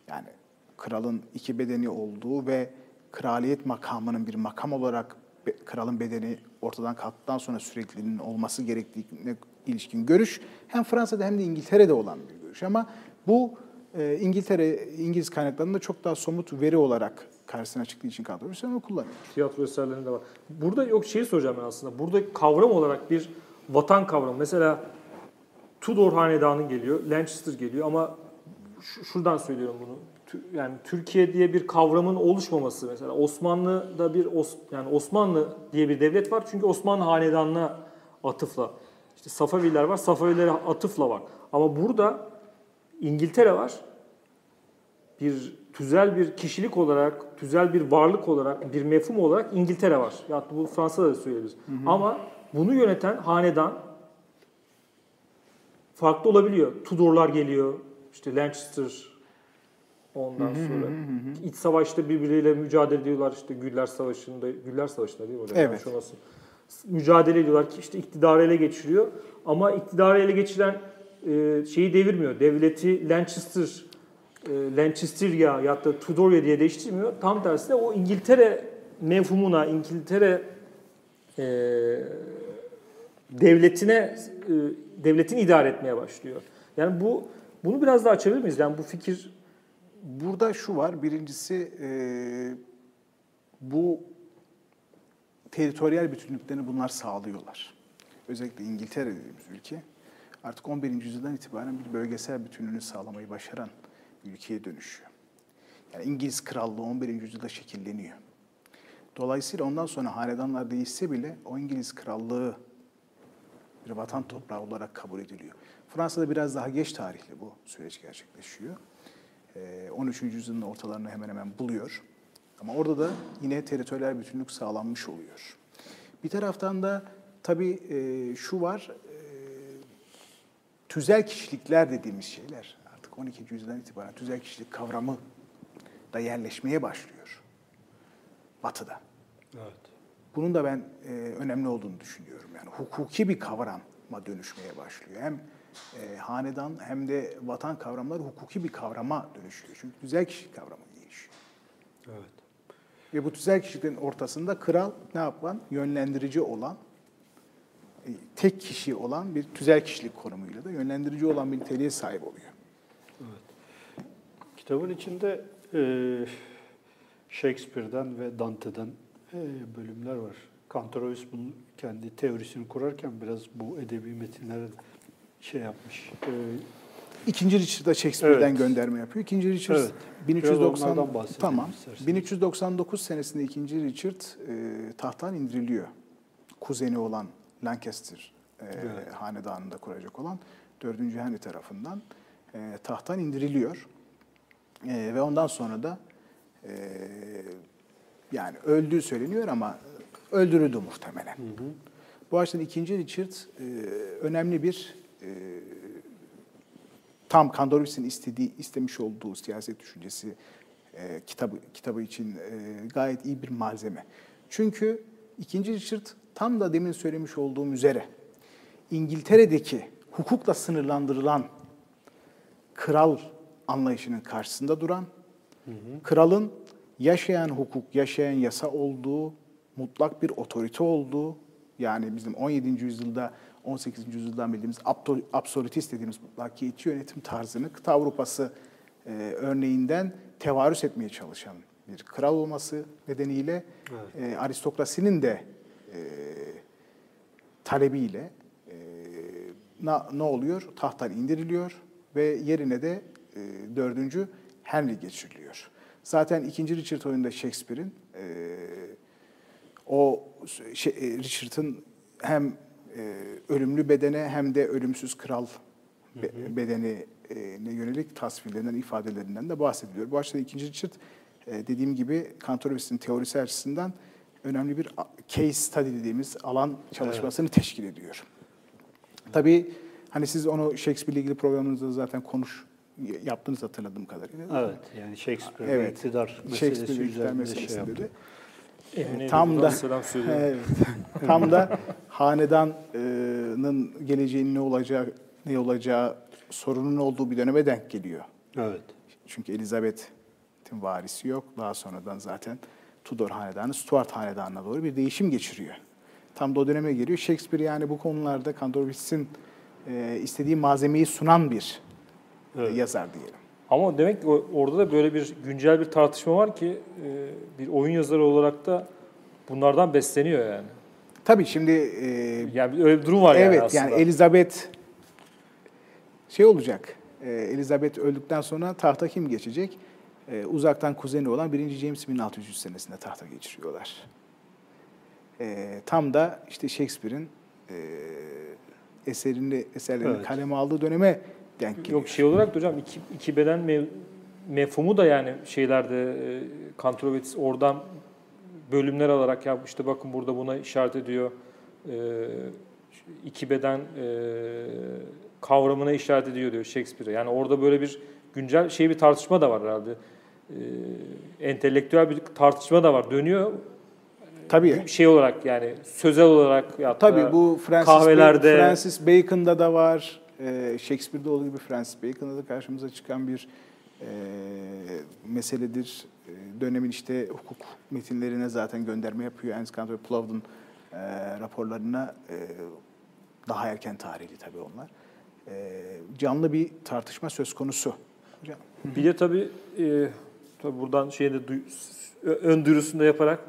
Yani kralın iki bedeni olduğu ve kraliyet makamının bir makam olarak kralın bedeni ortadan kalktıktan sonra sürekliliğinin olması gerektiğine ilişkin görüş hem Fransa'da hem de İngiltere'de olan bir görüş. Ama bu e, İngiltere, İngiliz kaynaklarında çok daha somut veri olarak karşısına çıktığı için kadro onu kullanıyor. tiyatro eserlerinde var. Burada yok şeyi soracağım ben aslında. Burada kavram olarak bir vatan kavramı. Mesela Tudor hanedanı geliyor, Lancaster geliyor ama şu- şuradan söylüyorum bunu. Yani Türkiye diye bir kavramın oluşmaması mesela Osmanlı'da bir Os, yani Osmanlı diye bir devlet var çünkü Osmanlı hanedanına atıfla. İşte Safaviler var, Safavilere atıfla var. Ama burada İngiltere var bir tüzel bir kişilik olarak, tüzel bir varlık olarak, bir mefhum olarak İngiltere var. Ya bu Fransa'da da söyleyebiliriz. Ama bunu yöneten hanedan farklı olabiliyor. Tudorlar geliyor, işte Lancaster ondan sonra. iç savaşta birbirleriyle mücadele ediyorlar işte Güller Savaşı'nda, Güller Savaşı'nda değil mi? Orada Evet. olmasın. Mücadele ediyorlar ki işte iktidarı ele geçiriyor. Ama iktidarı ele geçiren e, şeyi devirmiyor. Devleti Lancaster e, Lancasteria ya da Tudoria diye değiştirmiyor. Tam tersine o İngiltere mevhumuna, İngiltere e, devletine e, devletini idare etmeye başlıyor. Yani bu bunu biraz daha açabilir miyiz? Yani bu fikir Burada şu var, birincisi e, bu teritoryal bütünlüklerini bunlar sağlıyorlar. Özellikle İngiltere dediğimiz ülke artık 11. yüzyıldan itibaren bir bölgesel bütünlüğünü sağlamayı başaran ülkeye dönüşüyor. Yani İngiliz krallığı 11. yüzyılda şekilleniyor. Dolayısıyla ondan sonra hanedanlar değişse bile o İngiliz krallığı bir vatan toprağı olarak kabul ediliyor. Fransa'da biraz daha geç tarihli bu süreç gerçekleşiyor. Ee, 13. yüzyılın ortalarını hemen hemen buluyor. Ama orada da yine teritoryal bütünlük sağlanmış oluyor. Bir taraftan da tabii e, şu var, e, tüzel kişilikler dediğimiz şeyler artık 12. yüzyıldan itibaren tüzel kişilik kavramı da yerleşmeye başlıyor Batı'da. Evet. Bunun da ben e, önemli olduğunu düşünüyorum. Yani hukuki bir kavrama dönüşmeye başlıyor. Hem e, hanedan hem de vatan kavramları hukuki bir kavrama dönüşüyor. Çünkü tüzel kişilik kavramı değişiyor. Evet. Ve bu tüzel kişiliklerin ortasında kral ne yapan? Yönlendirici olan, e, tek kişi olan bir tüzel kişilik konumuyla da yönlendirici olan bir niteliğe sahip oluyor. Kitabın içinde e, Shakespeare'den ve Dante'den bölümler var. Kantorovich bunun kendi teorisini kurarken biraz bu edebi metinlere şey yapmış. E, İkinci Richard'a Shakespeare'den Evet. gönderme yapıyor. İkinci Richard Evet. Biraz 1390 onlardan bahsedelim tamam. isterseniz. 1399 senesinde ikinci Richard e, tahttan indiriliyor. Kuzeni olan Lancaster e, Evet. hanedanında kuracak olan 4. Henry tarafından e, tahttan indiriliyor. E, ve ondan sonra da e, yani öldüğü söyleniyor ama öldürüldü muhtemelen. Bu açıdan ikinci Richard e, önemli bir e, tam Kandorovic'in istediği, istemiş olduğu siyaset düşüncesi e, kitabı kitabı için gayet iyi bir malzeme. Çünkü ikinci Richard tam da demin söylemiş olduğum üzere İngiltere'deki hukukla sınırlandırılan kral anlayışının karşısında duran, kralın yaşayan hukuk, yaşayan yasa olduğu, mutlak bir otorite olduğu, yani bizim 17. yüzyılda, 18. yüzyıldan bildiğimiz absolutist dediğimiz mutlakiyetçi yönetim tarzını kıta Avrupası e, örneğinden tevarüs etmeye çalışan bir kral olması nedeniyle e, aristokrasinin de e, talebiyle e, na, ne oluyor? Tahttan indiriliyor ve yerine de e, dördüncü Henry geçiriliyor. Zaten ikinci Richard oyunda Shakespeare'in e, o şey, e, Richard'ın hem e, ölümlü bedene hem de ölümsüz kral be, bedeni e, ne yönelik tasvirlerinden, ifadelerinden de bahsediliyor. Bu açıdan ikinci Richard e, dediğim gibi Kantorovic'in teorisi açısından önemli bir case study dediğimiz alan çalışmasını teşkil ediyor. Tabii hani siz onu Shakespeare ile ilgili programınızda zaten konuş yaptınız hatırladığım kadarıyla. Evet, yani Shakespeare ve Evet. iktidar meselesi Shakespeare iktidar üzerinde şey yaptı. de. Emine'ye Tam buradan da selam söylüyorum. evet, tam da hanedanın geleceğinin ne olacağı ne olacağı sorunun olduğu bir döneme denk geliyor. Evet. Çünkü Elizabeth'in varisi yok. Daha sonradan zaten Tudor hanedanı Stuart hanedanına doğru bir değişim geçiriyor. Tam da o döneme geliyor. Shakespeare yani bu konularda Kantorovic'in e, istediği malzemeyi sunan bir Evet. yazar diyelim. Ama demek ki orada da böyle bir güncel bir tartışma var ki e, bir oyun yazarı olarak da bunlardan besleniyor yani. Tabii şimdi e, Yani öyle bir durum var yani evet aslında. yani Elizabeth şey olacak. E, Elizabeth öldükten sonra tahta kim geçecek? E, uzaktan kuzeni olan 1. James 1600 senesinde tahta geçiriyorlar. E, tam da işte Shakespeare'in e, eserini eserlerini Evet. kaleme aldığı döneme denk geliyor. Yok şey olarak da hocam iki, iki beden mev, mefhumu da yani şeylerde e, Kantrovitis oradan bölümler alarak ya işte bakın burada buna işaret ediyor. E, iki beden e, kavramına işaret ediyor diyor Shakespeare. Yani orada böyle bir güncel şey bir tartışma da var herhalde. E, entelektüel bir tartışma da var. Dönüyor Tabii. şey olarak yani sözel olarak ya Tabii bu Francis, kahvelerde- Francis Bacon'da da var. Ee, Shakespeare'de olduğu gibi Francis Bacon'da da karşımıza çıkan bir e, meseledir. E, dönemin işte hukuk metinlerine zaten gönderme yapıyor. Ernst Kant ve Plowden e, raporlarına e, daha erken tarihli tabii onlar. E, canlı bir tartışma söz konusu. Hocam. Bir de tabii, e, tabii buradan şeyde ön da yaparak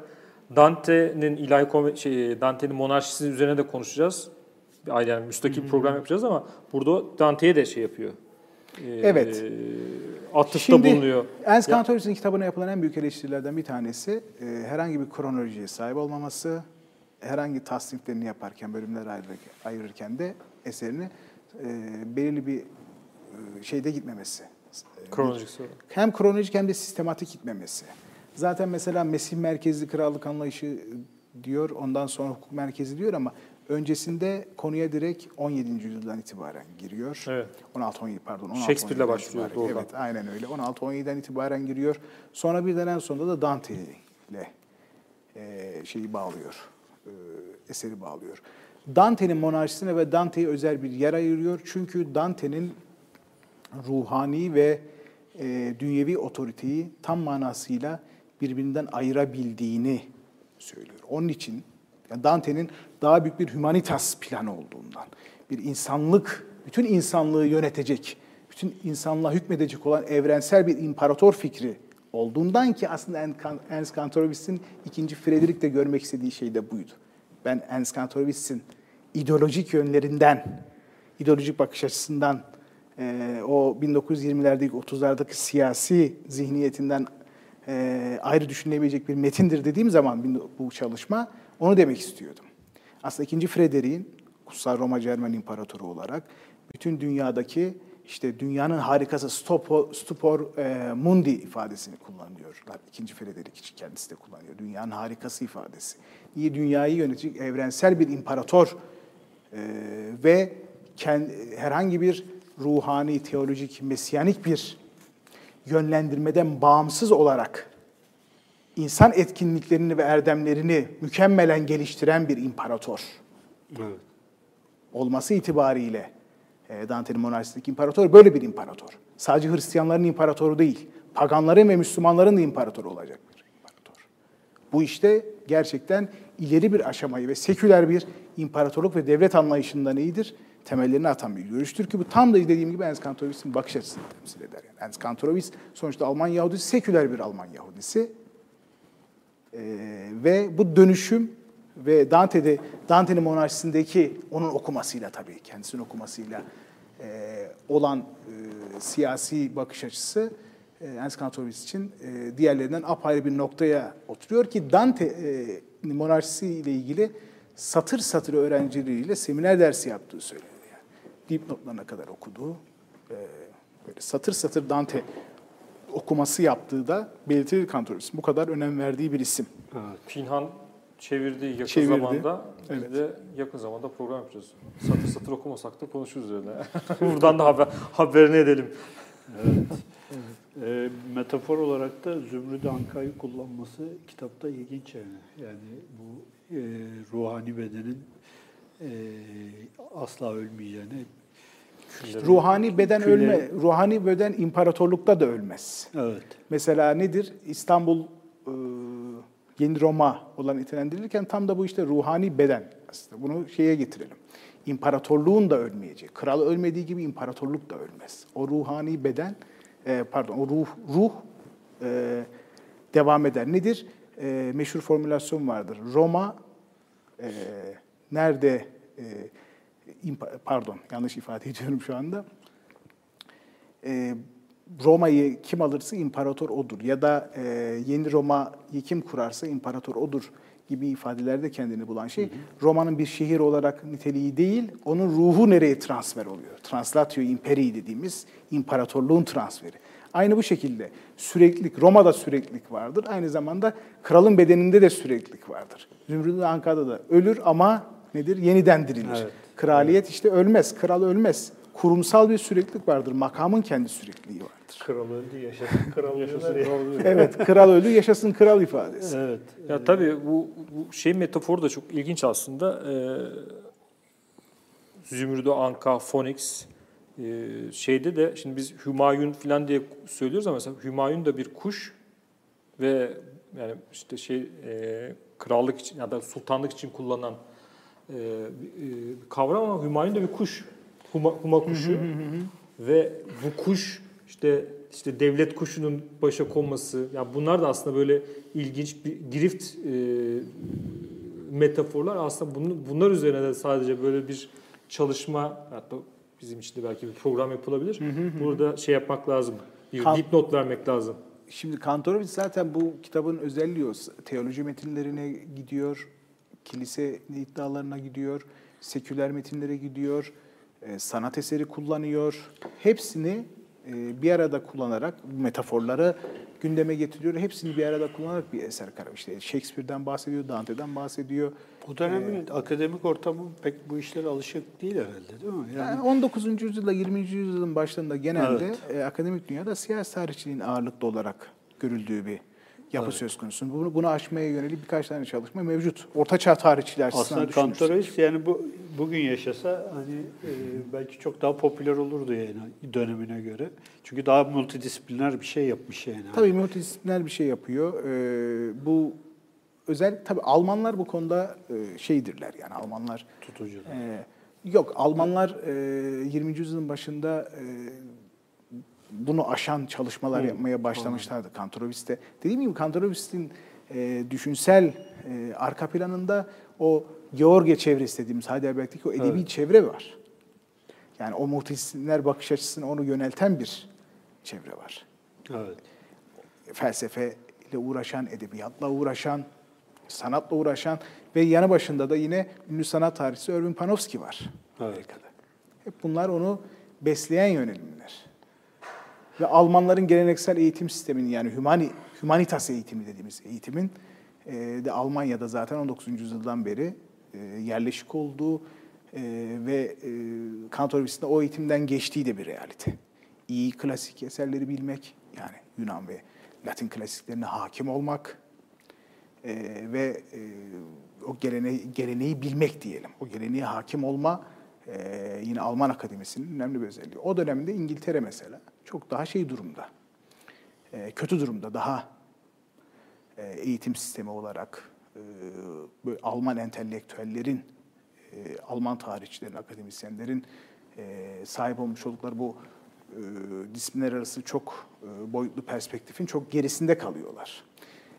Dante'nin ilahi şey Dante'nin monarşisi üzerine de konuşacağız. Bir ayrı yani müstakil program yapacağız ama burada Dante'ye de şey yapıyor. E, Evet. Atıfta Şimdi bulunuyor. Ernst Kantorowiczi'nin kitabına yapılan en büyük eleştirilerden bir tanesi e, herhangi bir kronolojiye sahip olmaması, herhangi tasniflerini yaparken, bölümler ayırırken, de eserini e, belirli bir e, şeyde gitmemesi. E, Kronolojik hem kronolojik hem de sistematik gitmemesi. Zaten mesela Mesih merkezli krallık anlayışı diyor, ondan sonra hukuk merkezi diyor ama öncesinde konuya direkt 17. yüzyıldan itibaren giriyor. Evet. 16 17 pardon 16 Shakespeare'le 17'den başlıyor itibaren. doğrudan. Evet, aynen öyle. 16 17'den itibaren giriyor. Sonra birden en sonunda da Dante ile e, şeyi bağlıyor. E, eseri bağlıyor. Dante'nin monarşisine ve Dante'ye özel bir yer ayırıyor. Çünkü Dante'nin ruhani ve e, dünyevi otoriteyi tam manasıyla birbirinden ayırabildiğini söylüyor. Onun için yani Dante'nin daha büyük bir humanitas planı olduğundan, bir insanlık, bütün insanlığı yönetecek, bütün insanlığa hükmedecek olan evrensel bir imparator fikri olduğundan ki aslında Ernst Kantorovic'in ikinci Frederick de görmek istediği şey de buydu. Ben Ernst Kantorovic'in ideolojik yönlerinden, ideolojik bakış açısından e, o 1920'lerdeki 30'lardaki siyasi zihniyetinden e, ayrı düşünülebilecek bir metindir dediğim zaman bu çalışma onu demek istiyordum. Aslında 2. Frederick'in Kutsal Roma Cermen İmparatoru olarak bütün dünyadaki işte dünyanın harikası stupor, stupor e, mundi ifadesini kullanıyorlar. İkinci Frederick için kendisi de kullanıyor. Dünyanın harikası ifadesi. İyi dünyayı yönetecek evrensel bir imparator e, ve kend- herhangi bir ruhani, teolojik, mesyanik bir yönlendirmeden bağımsız olarak insan etkinliklerini ve erdemlerini mükemmelen geliştiren bir imparator Evet. olması itibariyle e, Dante'nin monarşisindeki imparator böyle bir imparator. Sadece Hristiyanların imparatoru değil, paganların ve Müslümanların da imparatoru olacak bir imparator. Bu işte gerçekten ileri bir aşamayı ve seküler bir imparatorluk ve devlet anlayışından iyidir. Temellerini atan bir görüştür ki bu tam da dediğim gibi Ernst Kantorowic'in bakış açısını temsil eder. Yani Ernst Kantorowicz sonuçta Alman Yahudisi, seküler bir Alman Yahudisi. Ee, ve bu dönüşüm ve Dante'de Dante'nin monarşisindeki onun okumasıyla tabii kendisinin okumasıyla e, olan e, siyasi bakış açısı e, Ernst Kantorowicz için e, diğerlerinden apayrı bir noktaya oturuyor ki Dante e, monarşisi ile ilgili satır satır öğrencileriyle seminer dersi yaptığı söyleniyor. Yani. Dipnotlarına kadar okuduğu, e, böyle satır satır Dante okuması yaptığı da belirtilir Kantorowicz. Bu kadar önem verdiği bir isim. Evet. Pinhan çevirdiği yakın Çevirdi. zamanda biz Evet. de yakın zamanda program yapacağız. Satır satır okumasak da konuşuruz üzerine. Buradan da haber, haberini edelim. Evet. E, metafor olarak da Zümrüt Anka'yı kullanması kitapta ilginç yani. Yani bu e, ruhani bedenin e, asla ölmeyeceğini. Ruhani beden Küle- ölme, ruhani beden imparatorlukta da ölmez. Evet. Mesela nedir? İstanbul e, Yeni Roma olan nitelendirilirken tam da bu işte ruhani beden aslında. Bunu şeye getirelim. İmparatorluğun da ölmeyeceği. Kral ölmediği gibi imparatorluk da ölmez. O ruhani beden, e, pardon o ruh, ruh e, devam eder. Nedir? E, meşhur formülasyon vardır. Roma e, nerede, e, pardon yanlış ifade ediyorum şu anda. E, Roma'yı kim alırsa imparator odur ya da e, yeni Roma'yı kim kurarsa imparator odur gibi ifadelerde kendini bulan şey Roma'nın bir şehir olarak niteliği değil, onun ruhu nereye transfer oluyor? Translatio imperii dediğimiz imparatorluğun transferi. Aynı bu şekilde süreklilik, Roma'da süreklilik vardır. Aynı zamanda kralın bedeninde de süreklilik vardır. Zümrüt Anka'da da ölür ama nedir? Yeniden dirilir. Evet. Kraliyet işte ölmez, kral ölmez. Kurumsal bir süreklilik vardır. Makamın kendi sürekliliği vardır. Kral öldü, yaşasın kral Yaşasın. Evet, kral öldü, yaşasın kral ifadesi. Evet. Ya tabii bu, bu şey metaforu da çok ilginç aslında. Ee, Zümrüdü Anka, Phoenix ee, şeyde de şimdi biz Hümayun falan diye söylüyoruz ama mesela Hümayun da bir kuş ve yani işte şey e, krallık için ya da sultanlık için kullanılan e, e, kavram ama Hümayun da bir kuş. Huma, huma kuşu. ve bu kuş işte işte devlet kuşunun başa konması ya bunlar da aslında böyle ilginç bir grift e, metaforlar aslında bunun, bunlar üzerine de sadece böyle bir çalışma hatta bizim için de belki bir program yapılabilir. Burada şey yapmak lazım. Bir Kan- dipnot vermek lazım. Şimdi Kantorowicz zaten bu kitabın özelliği o. Teoloji metinlerine gidiyor, kilise iddialarına gidiyor, seküler metinlere gidiyor, e, sanat eseri kullanıyor. Hepsini e, bir arada kullanarak metaforları gündeme getiriyor. Hepsini bir arada kullanarak bir eser kararı. İşte Shakespeare'den bahsediyor, Dante'den bahsediyor. Bu dönemin akademik ortamı pek bu işlere alışık değil herhalde değil mi? Yani Yani 19. yüzyılda 20. yüzyılın başlarında genelde e, akademik dünyada siyasi tarihçiliğin ağırlıklı olarak görüldüğü bir yapı söz konusu. Bunu, bunu aşmaya yönelik birkaç tane çalışma mevcut. Ortaçağ tarihçiliği açısından aslında. Kantorowicz yani bu bugün yaşasa hani e, belki çok daha popüler olurdu yani dönemine göre. Çünkü daha multidisipliner bir şey yapmış yani. Tabii multidisipliner bir şey yapıyor. Ee, bu özel tabii Almanlar bu konuda e, şeydirler yani Almanlar tutucu. Ee, yok Almanlar e, 20. yüzyılın başında e, bunu aşan çalışmalar yapmaya başlamışlardı Kantorovist'te. Dediğim gibi Kantorovist'in e, düşünsel e, arka planında o George çevresi dediğimiz Heidelberg'deki o edebi çevre var. Yani o multidisipliner bakış açısını onu yönelten bir çevre var Evet. felsefeyle uğraşan, edebiyatla uğraşan, sanatla uğraşan ve yanı başında da yine ünlü sanat tarihçisi Erwin Panofsky var Evet. Amerika'da. Hep bunlar onu besleyen yönelimler. Ve Almanların geleneksel eğitim sisteminin yani humani, humanitas eğitimi dediğimiz eğitimin e, de Almanya'da zaten 19. yüzyıldan beri e, yerleşik olduğu, e, ve e, kantor lisesinde o eğitimden geçtiği de bir realite. İyi klasik eserleri bilmek, yani Yunan ve Latin klasiklerine hakim olmak e, ve e, o geleneği, geleneği bilmek diyelim. O geleneğe hakim olma e, yine Alman Akademisi'nin önemli bir özelliği. O dönemde İngiltere mesela çok daha şey durumda, e, kötü durumda, daha e, eğitim sistemi olarak e, böyle Alman entelektüellerin, e, Alman tarihçilerin, akademisyenlerin e, sahip olmuş oldukları bu e, disiplinler arası çok e, boyutlu perspektifin çok gerisinde kalıyorlar.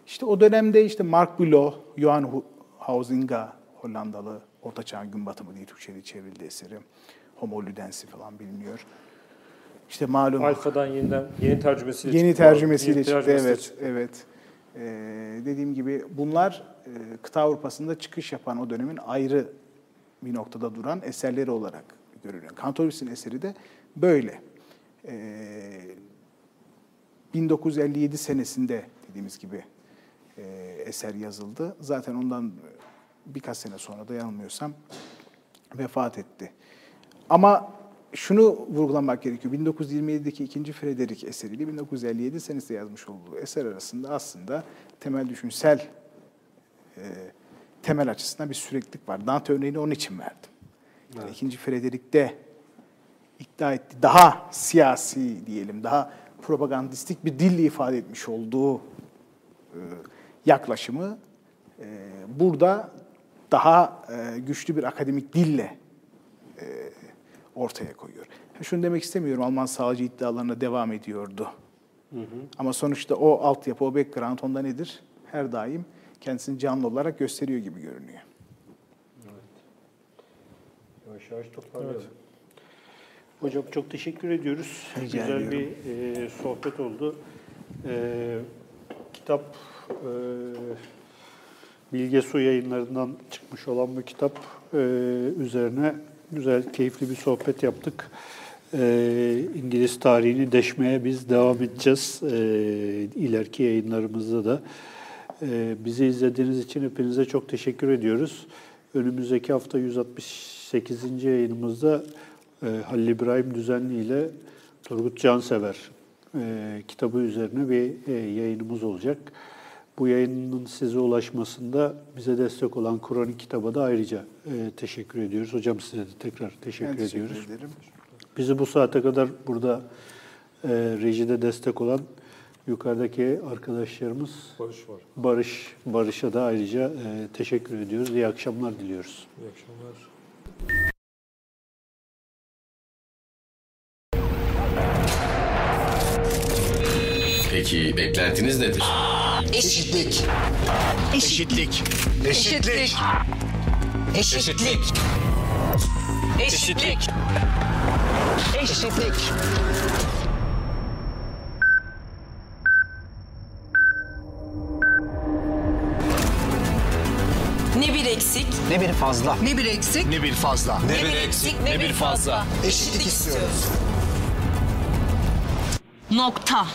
İşte o dönemde işte Mark Bülow, Johan Hu- Huizinga, Hollandalı Orta Çağın Gün Batımı diye Türkçe'ye çevrildi eseri. Homo Ludens'i falan biliniyor. İşte malum Alfa'dan yeniden yeni tercümesiyle Yeni çıktı. tercümesiyle Yeni çıktı. tercümesiyle Evet, çıktı. evet. Ee, dediğim gibi bunlar e, kıta Avrupa'sında çıkış yapan o dönemin ayrı bir noktada duran eserleri olarak görülüyor. Kantoris'in eseri de böyle. Ee, 1957 senesinde dediğimiz gibi e, eser yazıldı. Zaten ondan birkaç sene sonra da yanılmıyorsam vefat etti. Ama şunu vurgulamak gerekiyor. 1927'deki ikinci Frederick eseriyle 1957 senesinde yazmış olduğu eser arasında aslında temel düşünsel e, temel açısından bir süreklilik var. Dante örneğini onun için verdim. Yani ikinci Frederick'te iddia etti daha siyasi diyelim, daha propagandistik bir dille ifade etmiş olduğu e, yaklaşımı e, burada daha e, güçlü bir akademik dille e, ortaya koyuyor. Şunu demek istemiyorum, Alman sağcı iddialarına devam ediyordu. Ama sonuçta o altyapı, o background onda nedir? Her daim kendisini canlı olarak gösteriyor gibi görünüyor. Yavaş yavaş toparlayalım. Hocam çok teşekkür ediyoruz. Rica Güzel ediyorum. bir e, sohbet oldu. E, kitap e, Bilge Su yayınlarından çıkmış olan bu kitap e, üzerine güzel, keyifli bir sohbet yaptık. E, İngiliz tarihini deşmeye biz devam edeceğiz. E, ileriki yayınlarımızda da. E, bizi izlediğiniz için hepinize çok teşekkür ediyoruz. Önümüzdeki hafta 168. yayınımızda e, Halil İbrahim Düzenli ile Turgut Cansever e, kitabı üzerine bir e, yayınımız olacak. Bu yayının size ulaşmasında bize destek olan Kur'an kitaba da ayrıca e, teşekkür ediyoruz. Hocam size de tekrar teşekkür Ben teşekkür ediyoruz. ederim. Bizi bu saate kadar burada e, rejide destek olan yukarıdaki arkadaşlarımız Barış var. Barış Barış'a da ayrıca e, teşekkür ediyoruz. İyi akşamlar diliyoruz. İyi akşamlar. Peki beklentiniz nedir? Eşitlik. Eşitlik. Eşitlik. Eşitlik. Eşitlik. Eşitlik. Ne bir eksik, Ne bir fazla. ne bir eksik, Ne bir fazla. ne bir eksik, ne bir fazla. Eşitlik istiyoruz. Nokta.